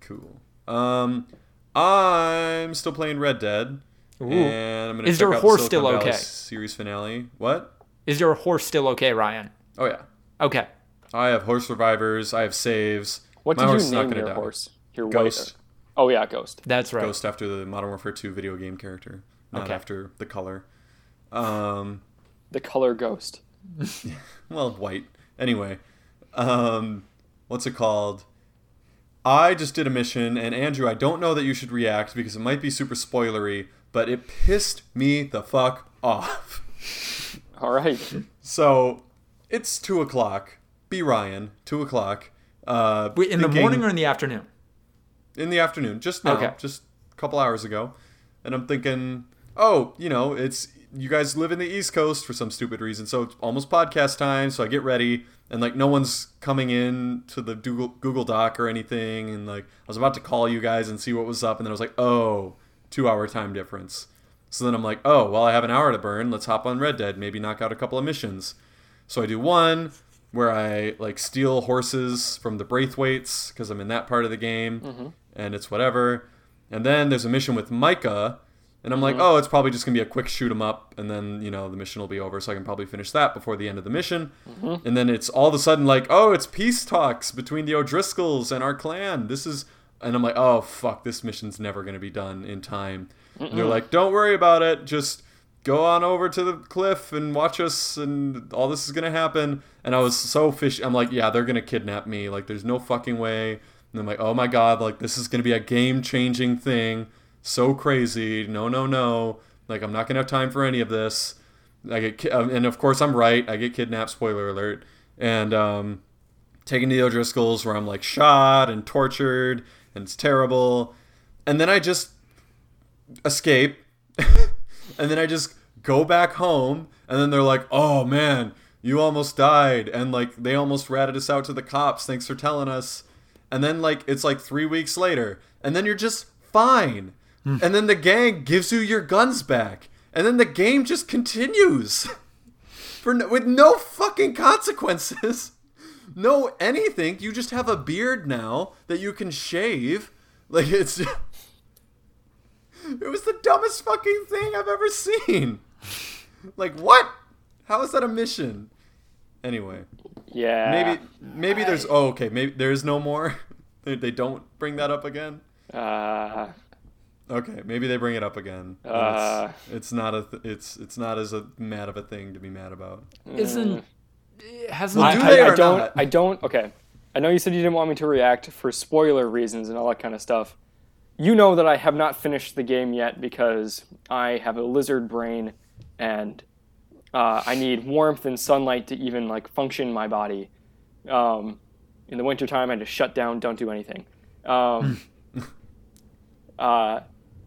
Cool. Um, I'm still playing Red Dead, Ooh. and I'm gonna Is check your out horse Silicon still Valley okay? Series finale. What? Is your horse still okay, Ryan? Oh yeah. Okay. I have horse survivors. I have saves. What My did horse you name your die. horse? Your Ghost. White. Oh yeah, Ghost. That's right. Ghost after the Modern Warfare 2 video game character, not Okay. after the color. Um, The color Ghost. well, white. Anyway, um, what's it called? I just did a mission, and Andrew, I don't know that you should react because it might be super spoilery, but it pissed me the fuck off. All right. So, it's two o'clock. Be Ryan, two o'clock. Uh, Wait, in the morning or in the afternoon? in the afternoon, just now, Okay. just a couple hours ago, and I'm thinking, oh, you know, it's you guys live in the East Coast for some stupid reason, so it's almost podcast time. So I get ready, and like no one's coming in to the Google Google Doc or anything, and like I was about to call you guys and see what was up, and then I was like, oh, two hour time difference. So then I'm like, oh, well, I have an hour to burn. Let's hop on Red Dead, maybe knock out a couple of missions. So I do one where I like steal horses from the Braithwaites because I'm in that part of the game, mm-hmm. and it's whatever. And then there's a mission with Micah, and I'm like, mm-hmm. oh, it's probably just gonna be a quick shoot 'em up, and then you know the mission will be over, so I can probably finish that before the end of the mission. Mm-hmm. And then it's all of a sudden like, oh, it's peace talks between the O'Driscolls and our clan. This is, and I'm like, oh fuck, this mission's never gonna be done in time. They're like, don't worry about it, just go on over to the cliff and watch us and all this is gonna happen. And i was so fish i'm like yeah they're gonna kidnap me. Like there's no fucking way. And i'm like oh my god like this is gonna be a game changing thing. So crazy. No no no. Like i'm not gonna have time for any of this. I get ki- um, and of course i'm right. I get kidnapped spoiler alert. And um taken to the O'Driscolls where I'm like shot and tortured and it's terrible. And then I just escape. and then I just go back home and then they're like, "Oh man, you almost died." And like they almost ratted us out to the cops. Thanks for telling us. And then like it's like 3 weeks later and then you're just fine. Hmm. and then the gang gives you your guns back. And then the game just continues. For no, with no fucking consequences no anything. You just have a beard now that you can shave. Like it's it was the dumbest fucking thing I've ever seen. Like what? How is that a mission? Anyway, Yeah. maybe maybe there's oh okay, maybe there is no more. They, they don't bring that up again. Uh, Okay, maybe they bring it up again. Uh. it's, it's not a th- it's it's not as a mad of a thing to be mad about. Isn't hasn't I, do I- they I or don't. not? I don't. Okay. I know you said you didn't want me to react for spoiler reasons and all that kind of stuff, you know that I have not finished the game yet because I have a lizard brain and uh, I need warmth and sunlight to even like function my body. Um, in the wintertime, I just shut down, don't do anything. Um, uh,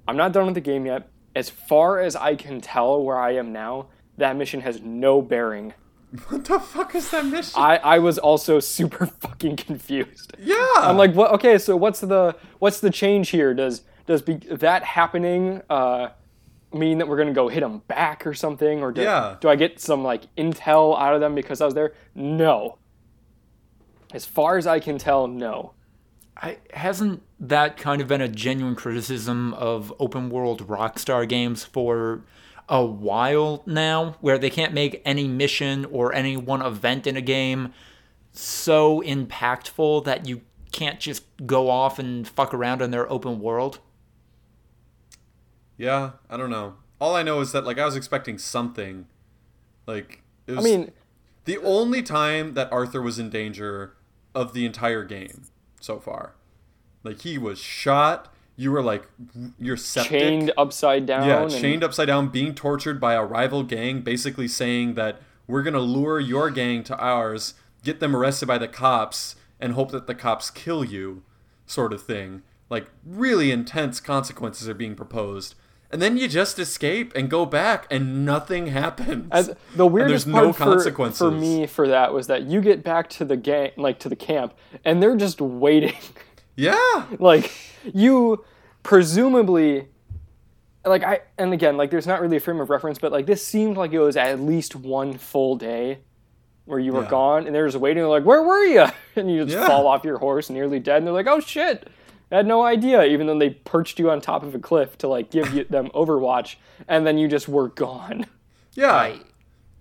I'm not done with the game yet. As far as I can tell, where I am now, that mission has no bearing. What the fuck is that mission? I, I was also super fucking confused. yeah. I'm like, what? Okay, so what's the what's the change here? Does does be, that happening uh, mean that we're gonna go hit them back or something, or do, Yeah. do I get some like intel out of them because I was there? No. As far as I can tell, no. I, hasn't that kind of been a genuine criticism of open world Rockstar games for a while now, where they can't make any mission or any one event in a game so impactful that you can't just go off and fuck around in their open world? yeah, I don't know. All I know is that like I was expecting something. Like it was I mean, the only time that Arthur was in danger of the entire game so far. Like he was shot. You were like you're septic. chained upside down. Yeah, and- chained upside down, being tortured by a rival gang, basically saying that we're gonna lure your gang to ours, get them arrested by the cops, and hope that the cops kill you, sort of thing. Like really intense consequences are being proposed. And then you just escape and go back, and nothing happens. As, the weirdest there's part no for, consequences. for me for that was that you get back to the gang, like to the camp, and they're just waiting. Yeah, like you presumably like i and again like there's not really a frame of reference but like this seemed like it was at least one full day where you were Yeah. gone and they're just waiting like where were you and you just Yeah. fall off your horse nearly dead and they're like oh shit I had no idea even though they perched you on top of a cliff to like give you them overwatch and then you just were gone yeah. I,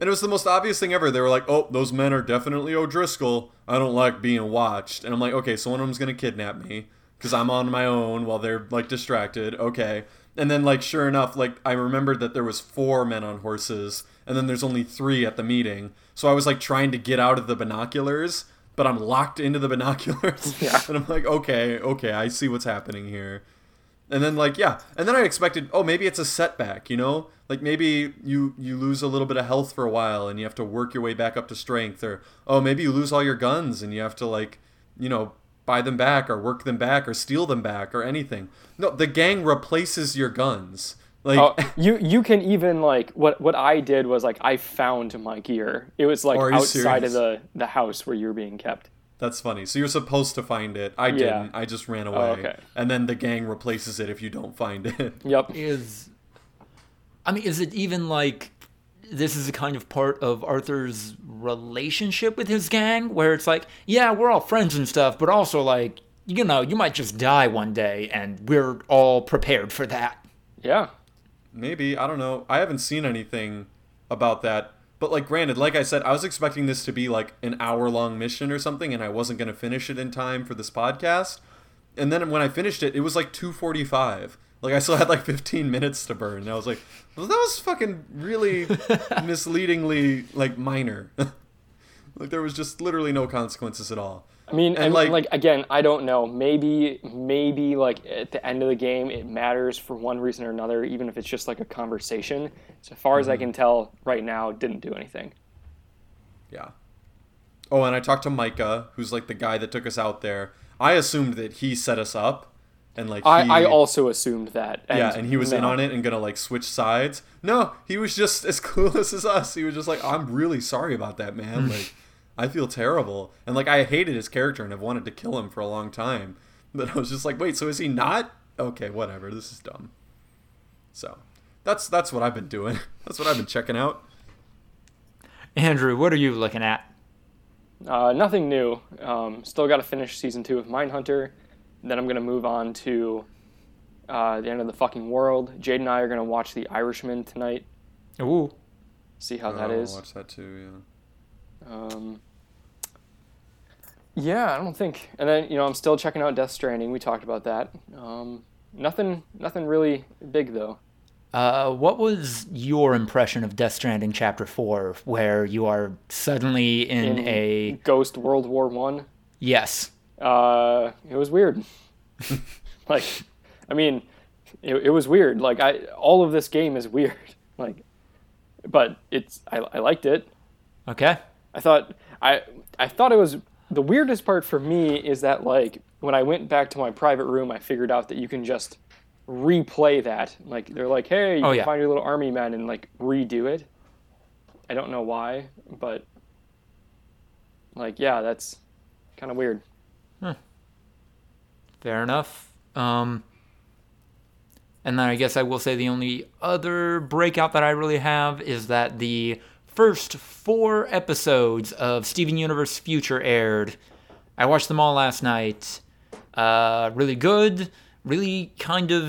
And it was the most obvious thing ever. They were like, "Oh, those men are definitely O'Driscoll. I don't like being watched." And I'm like, "Okay, so one of them's gonna kidnap me because I'm on my own while they're like distracted." Okay. And then like sure enough, like I remembered that there was four men on horses, and then there's only three at the meeting. So I was like trying to get out of the binoculars, but I'm locked into the binoculars. Yeah. and I'm like, "Okay, okay, I see what's happening here." And then like yeah, and then I expected, oh maybe it's a setback, you know, like maybe you you lose a little bit of health for a while and you have to work your way back up to strength, or oh maybe you lose all your guns and you have to like, you know, buy them back or work them back or steal them back or anything. No, the gang replaces your guns. Like Oh, you you can even like what what I did was like I found my gear. It was like outside of the the house where you were being kept. That's funny. So you're supposed to find it. I didn't. I just ran oh, away. Oh, okay. And then the gang replaces it if you don't find it. Yep. is I mean, is it even like this is a kind of part of Arthur's relationship with his gang where it's like, yeah, we're all friends and stuff, but also like, you know, you might just die one day and we're all prepared for that. Yeah. Maybe I don't know. I haven't seen anything about that. But like, granted, like I said, I was expecting this to be like an hour-long mission or something, and I wasn't gonna finish it in time for this podcast. And then when I finished it, it was like two forty-five. Like I still had like fifteen minutes to burn. And I was like, well, that was fucking really misleadingly like minor. like there was just literally no consequences at all. I mean, And, and like- like, again, I don't know. Maybe maybe like at the end of the game, it matters for one reason or another, even if it's just like a conversation. So far as I mm-hmm. can tell, right now, it didn't do anything. Yeah. Oh, and I talked to Micah, who's like the guy that took us out there. I assumed that he set us up, and like he, I, I also assumed that. And yeah, and he was in on it and gonna like switch sides. No, he was just as clueless as us. He was just like, I'm really sorry about that, man. like, I feel terrible, and like I hated his character and have wanted to kill him for a long time. But I was just like, wait, so is he not? Okay, whatever. This is dumb. So, that's that's what I've been doing. That's what I've been checking out. Andrew, what are you looking at? Uh, nothing new. Um, still got to finish season two of Mindhunter. Then I'm gonna move on to uh, the end of the fucking world. Jade and I are gonna watch The Irishman tonight. Ooh. See how that Oh, I'll. Watch that too. Yeah. Um, yeah, I don't think. And then you know, I'm still checking out Death Stranding. We talked about that. Um, nothing, nothing really big though. Uh, what was your impression of Death Stranding Chapter 4, where you are suddenly in, In a. Ghost World War One. Yes. Uh, it was weird. like, I mean, it, it was weird. Like I, all of this game is weird. Like, but it's I, I liked it. Okay. I thought I I thought it was the weirdest part for me is that like when I went back to my private room, I figured out that you can just replay that. Like they're like, hey, you Oh, can yeah. find your little army men and like redo it. I don't know why, but like yeah, that's kind of weird. Fair enough. Um, and then I guess I will say the only other breakout that I really have is that the first four episodes of Steven Universe Future aired. I watched them all last night. Uh, really good. Really kind of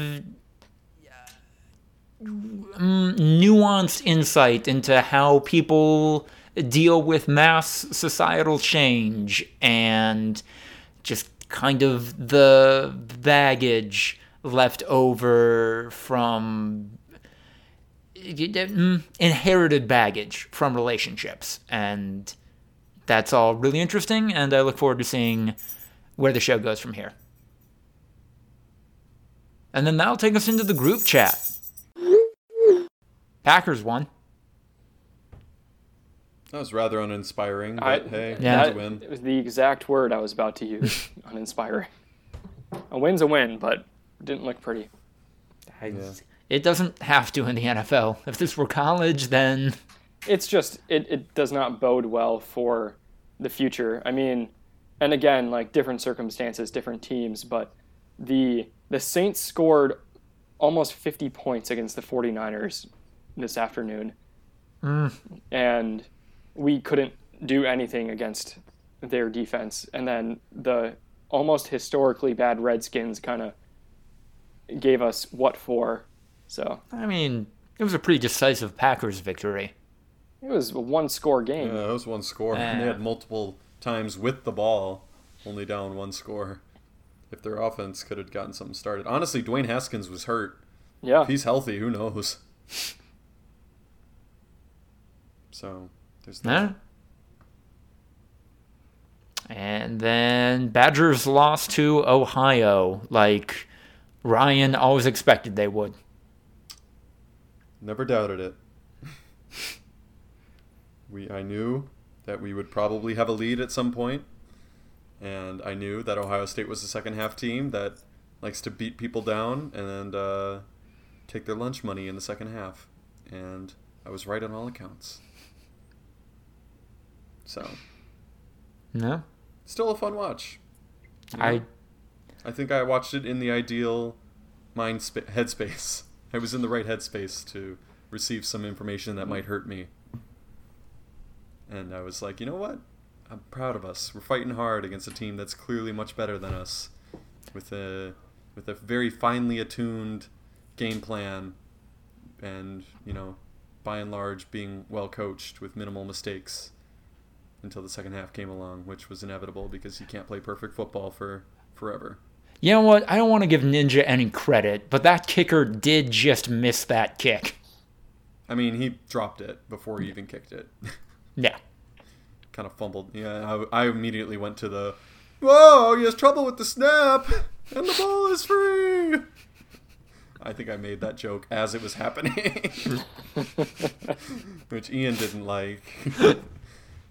mm, nuanced insight into how people deal with mass societal change and just kind of the baggage left over from Mm, inherited baggage from relationships and that's all really interesting and i look forward to seeing where the show goes from here and then that'll take us into the group chat packers won That was rather uninspiring, but I- hey, Yeah. it's a That win. it was the exact word I was about to use. uninspiring. A win's a win, but didn't look pretty. I- it doesn't have to in the nfl if this were college then it's just it, it does not bode well for the future. I mean, and again, like different circumstances, different teams, but the the Saints scored almost 50 points against the 49ers this afternoon. Mm. And we couldn't do anything against their defense. And then the almost historically bad Redskins kind of gave us what for. So, I mean, it was a pretty decisive Packers victory. it was a one score game. Yeah, that was one score. And they had multiple times with the ball, only down one score. If their offense could have gotten something started. Honestly, Dwayne Haskins was hurt. Yeah. If he's healthy, who knows? So, there's that. Huh? And then Badgers lost to Ohio, like Ryan always expected they would. Never doubted it. we I knew that we would probably have a lead at some point, and I knew that Ohio State was the second half team that likes to beat people down and uh, take their lunch money in the second half, and I was right on all accounts. So, No, still a fun watch. I I think I watched it in the ideal mind spa- headspace. I was in the right headspace to receive some information that might hurt me. And I was like, you know what? I'm proud of us. We're fighting hard against a team that's clearly much better than us, with a with a very finely attuned game plan, and you know, by and large, being well coached with minimal mistakes. Until the second half came along, which was inevitable because you can't play perfect football for forever. You know what? I don't want to give Ninja any credit, but that kicker did just miss that kick. I mean, he dropped it before he even kicked it. Yeah. kind of fumbled. Yeah, I, I immediately went to the, whoa, he has trouble with the snap, and the ball is free. I think I made that joke as it was happening, which Ian didn't like.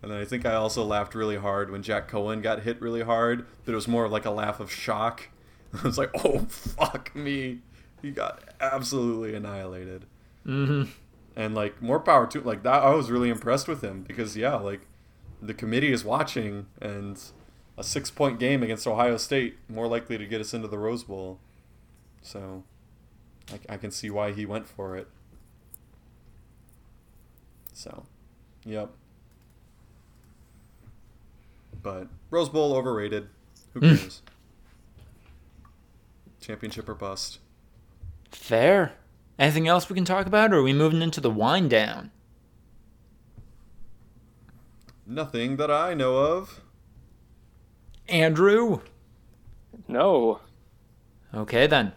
And then I think I also laughed really hard when Jack Coan got hit really hard, but it was more like a laugh of shock. I was like, oh, fuck me. He got absolutely annihilated. Mm-hmm. And, like, more power to Like, that, I was really impressed with him because, yeah, like, the committee is watching, and a six point game against Ohio State, more likely to get us into the Rose Bowl. So, I, I can see why he went for it. So, yep. But Rose Bowl overrated. Who cares? Championship or bust. Fair. Anything else we can talk about, or are we moving into the wind down? Nothing that I know of. Andrew? No. Okay then.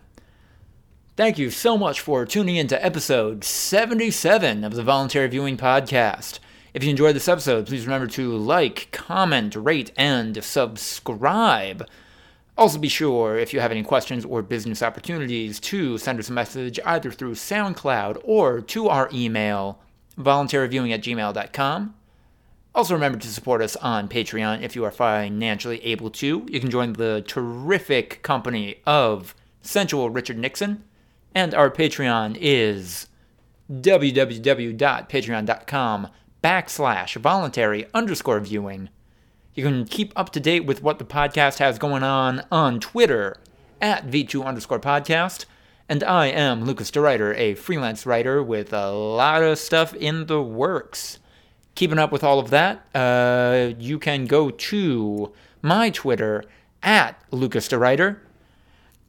Thank you so much for tuning in to episode 77 of the Voluntary Viewing Podcast. If you enjoyed this episode, please remember to like, comment, rate, and subscribe. Also, be sure, if you have any questions or business opportunities, to send us a message either through SoundCloud or to our email, voluntaryviewing at gmail.com. Also, remember to support us on Patreon if you are financially able to. You can join the terrific company of sensual Richard Nixon, and our Patreon is www.patreon.com backslash voluntary underscore viewing. You can keep up to date with what the podcast has going on on Twitter at V2 underscore podcast. And I am Lucas DeRuyter, a freelance writer with a lot of stuff in the works. Keeping up with all of that, uh, you can go to my Twitter at Lucas DeRuyter.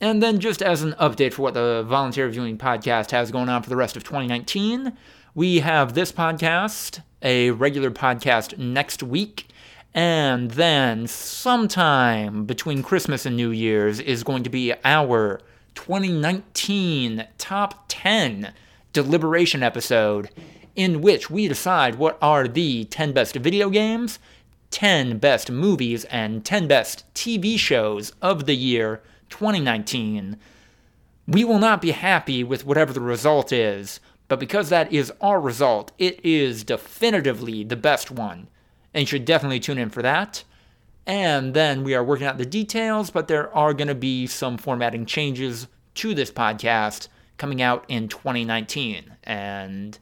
And then, just as an update for what the Volunteer Viewing Podcast has going on for the rest of 2019, we have this podcast, a regular podcast next week, and then sometime between Christmas and New Year's is going to be our 2019 Top 10 deliberation episode, in which we decide what are the 10 best video games, 10 best movies, and 10 best TV shows of the year 2019. We will not be happy with whatever the result is, but because that is our result, it is definitively the best one. And you should definitely tune in for that. And then we are working out the details, but there are going to be some formatting changes to this podcast coming out in 2019. And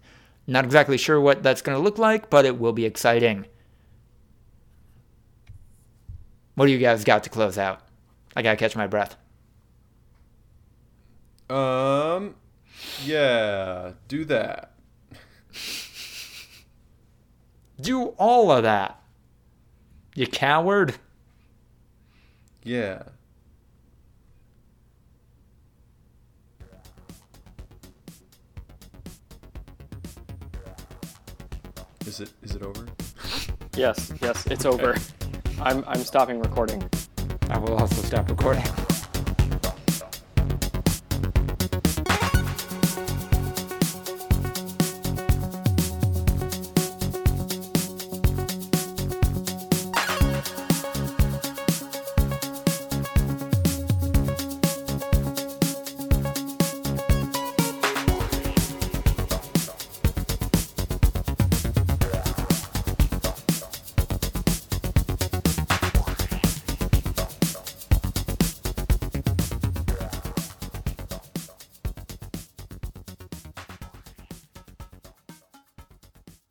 not exactly sure what that's going to look like, but it will be exciting. What do you guys got to close out? I got to catch my breath. Um, yeah, do that. Do all of that. You coward. Yeah. Is it is it over? Yes, yes, it's over. I'm I'm stopping recording. I will also stop recording.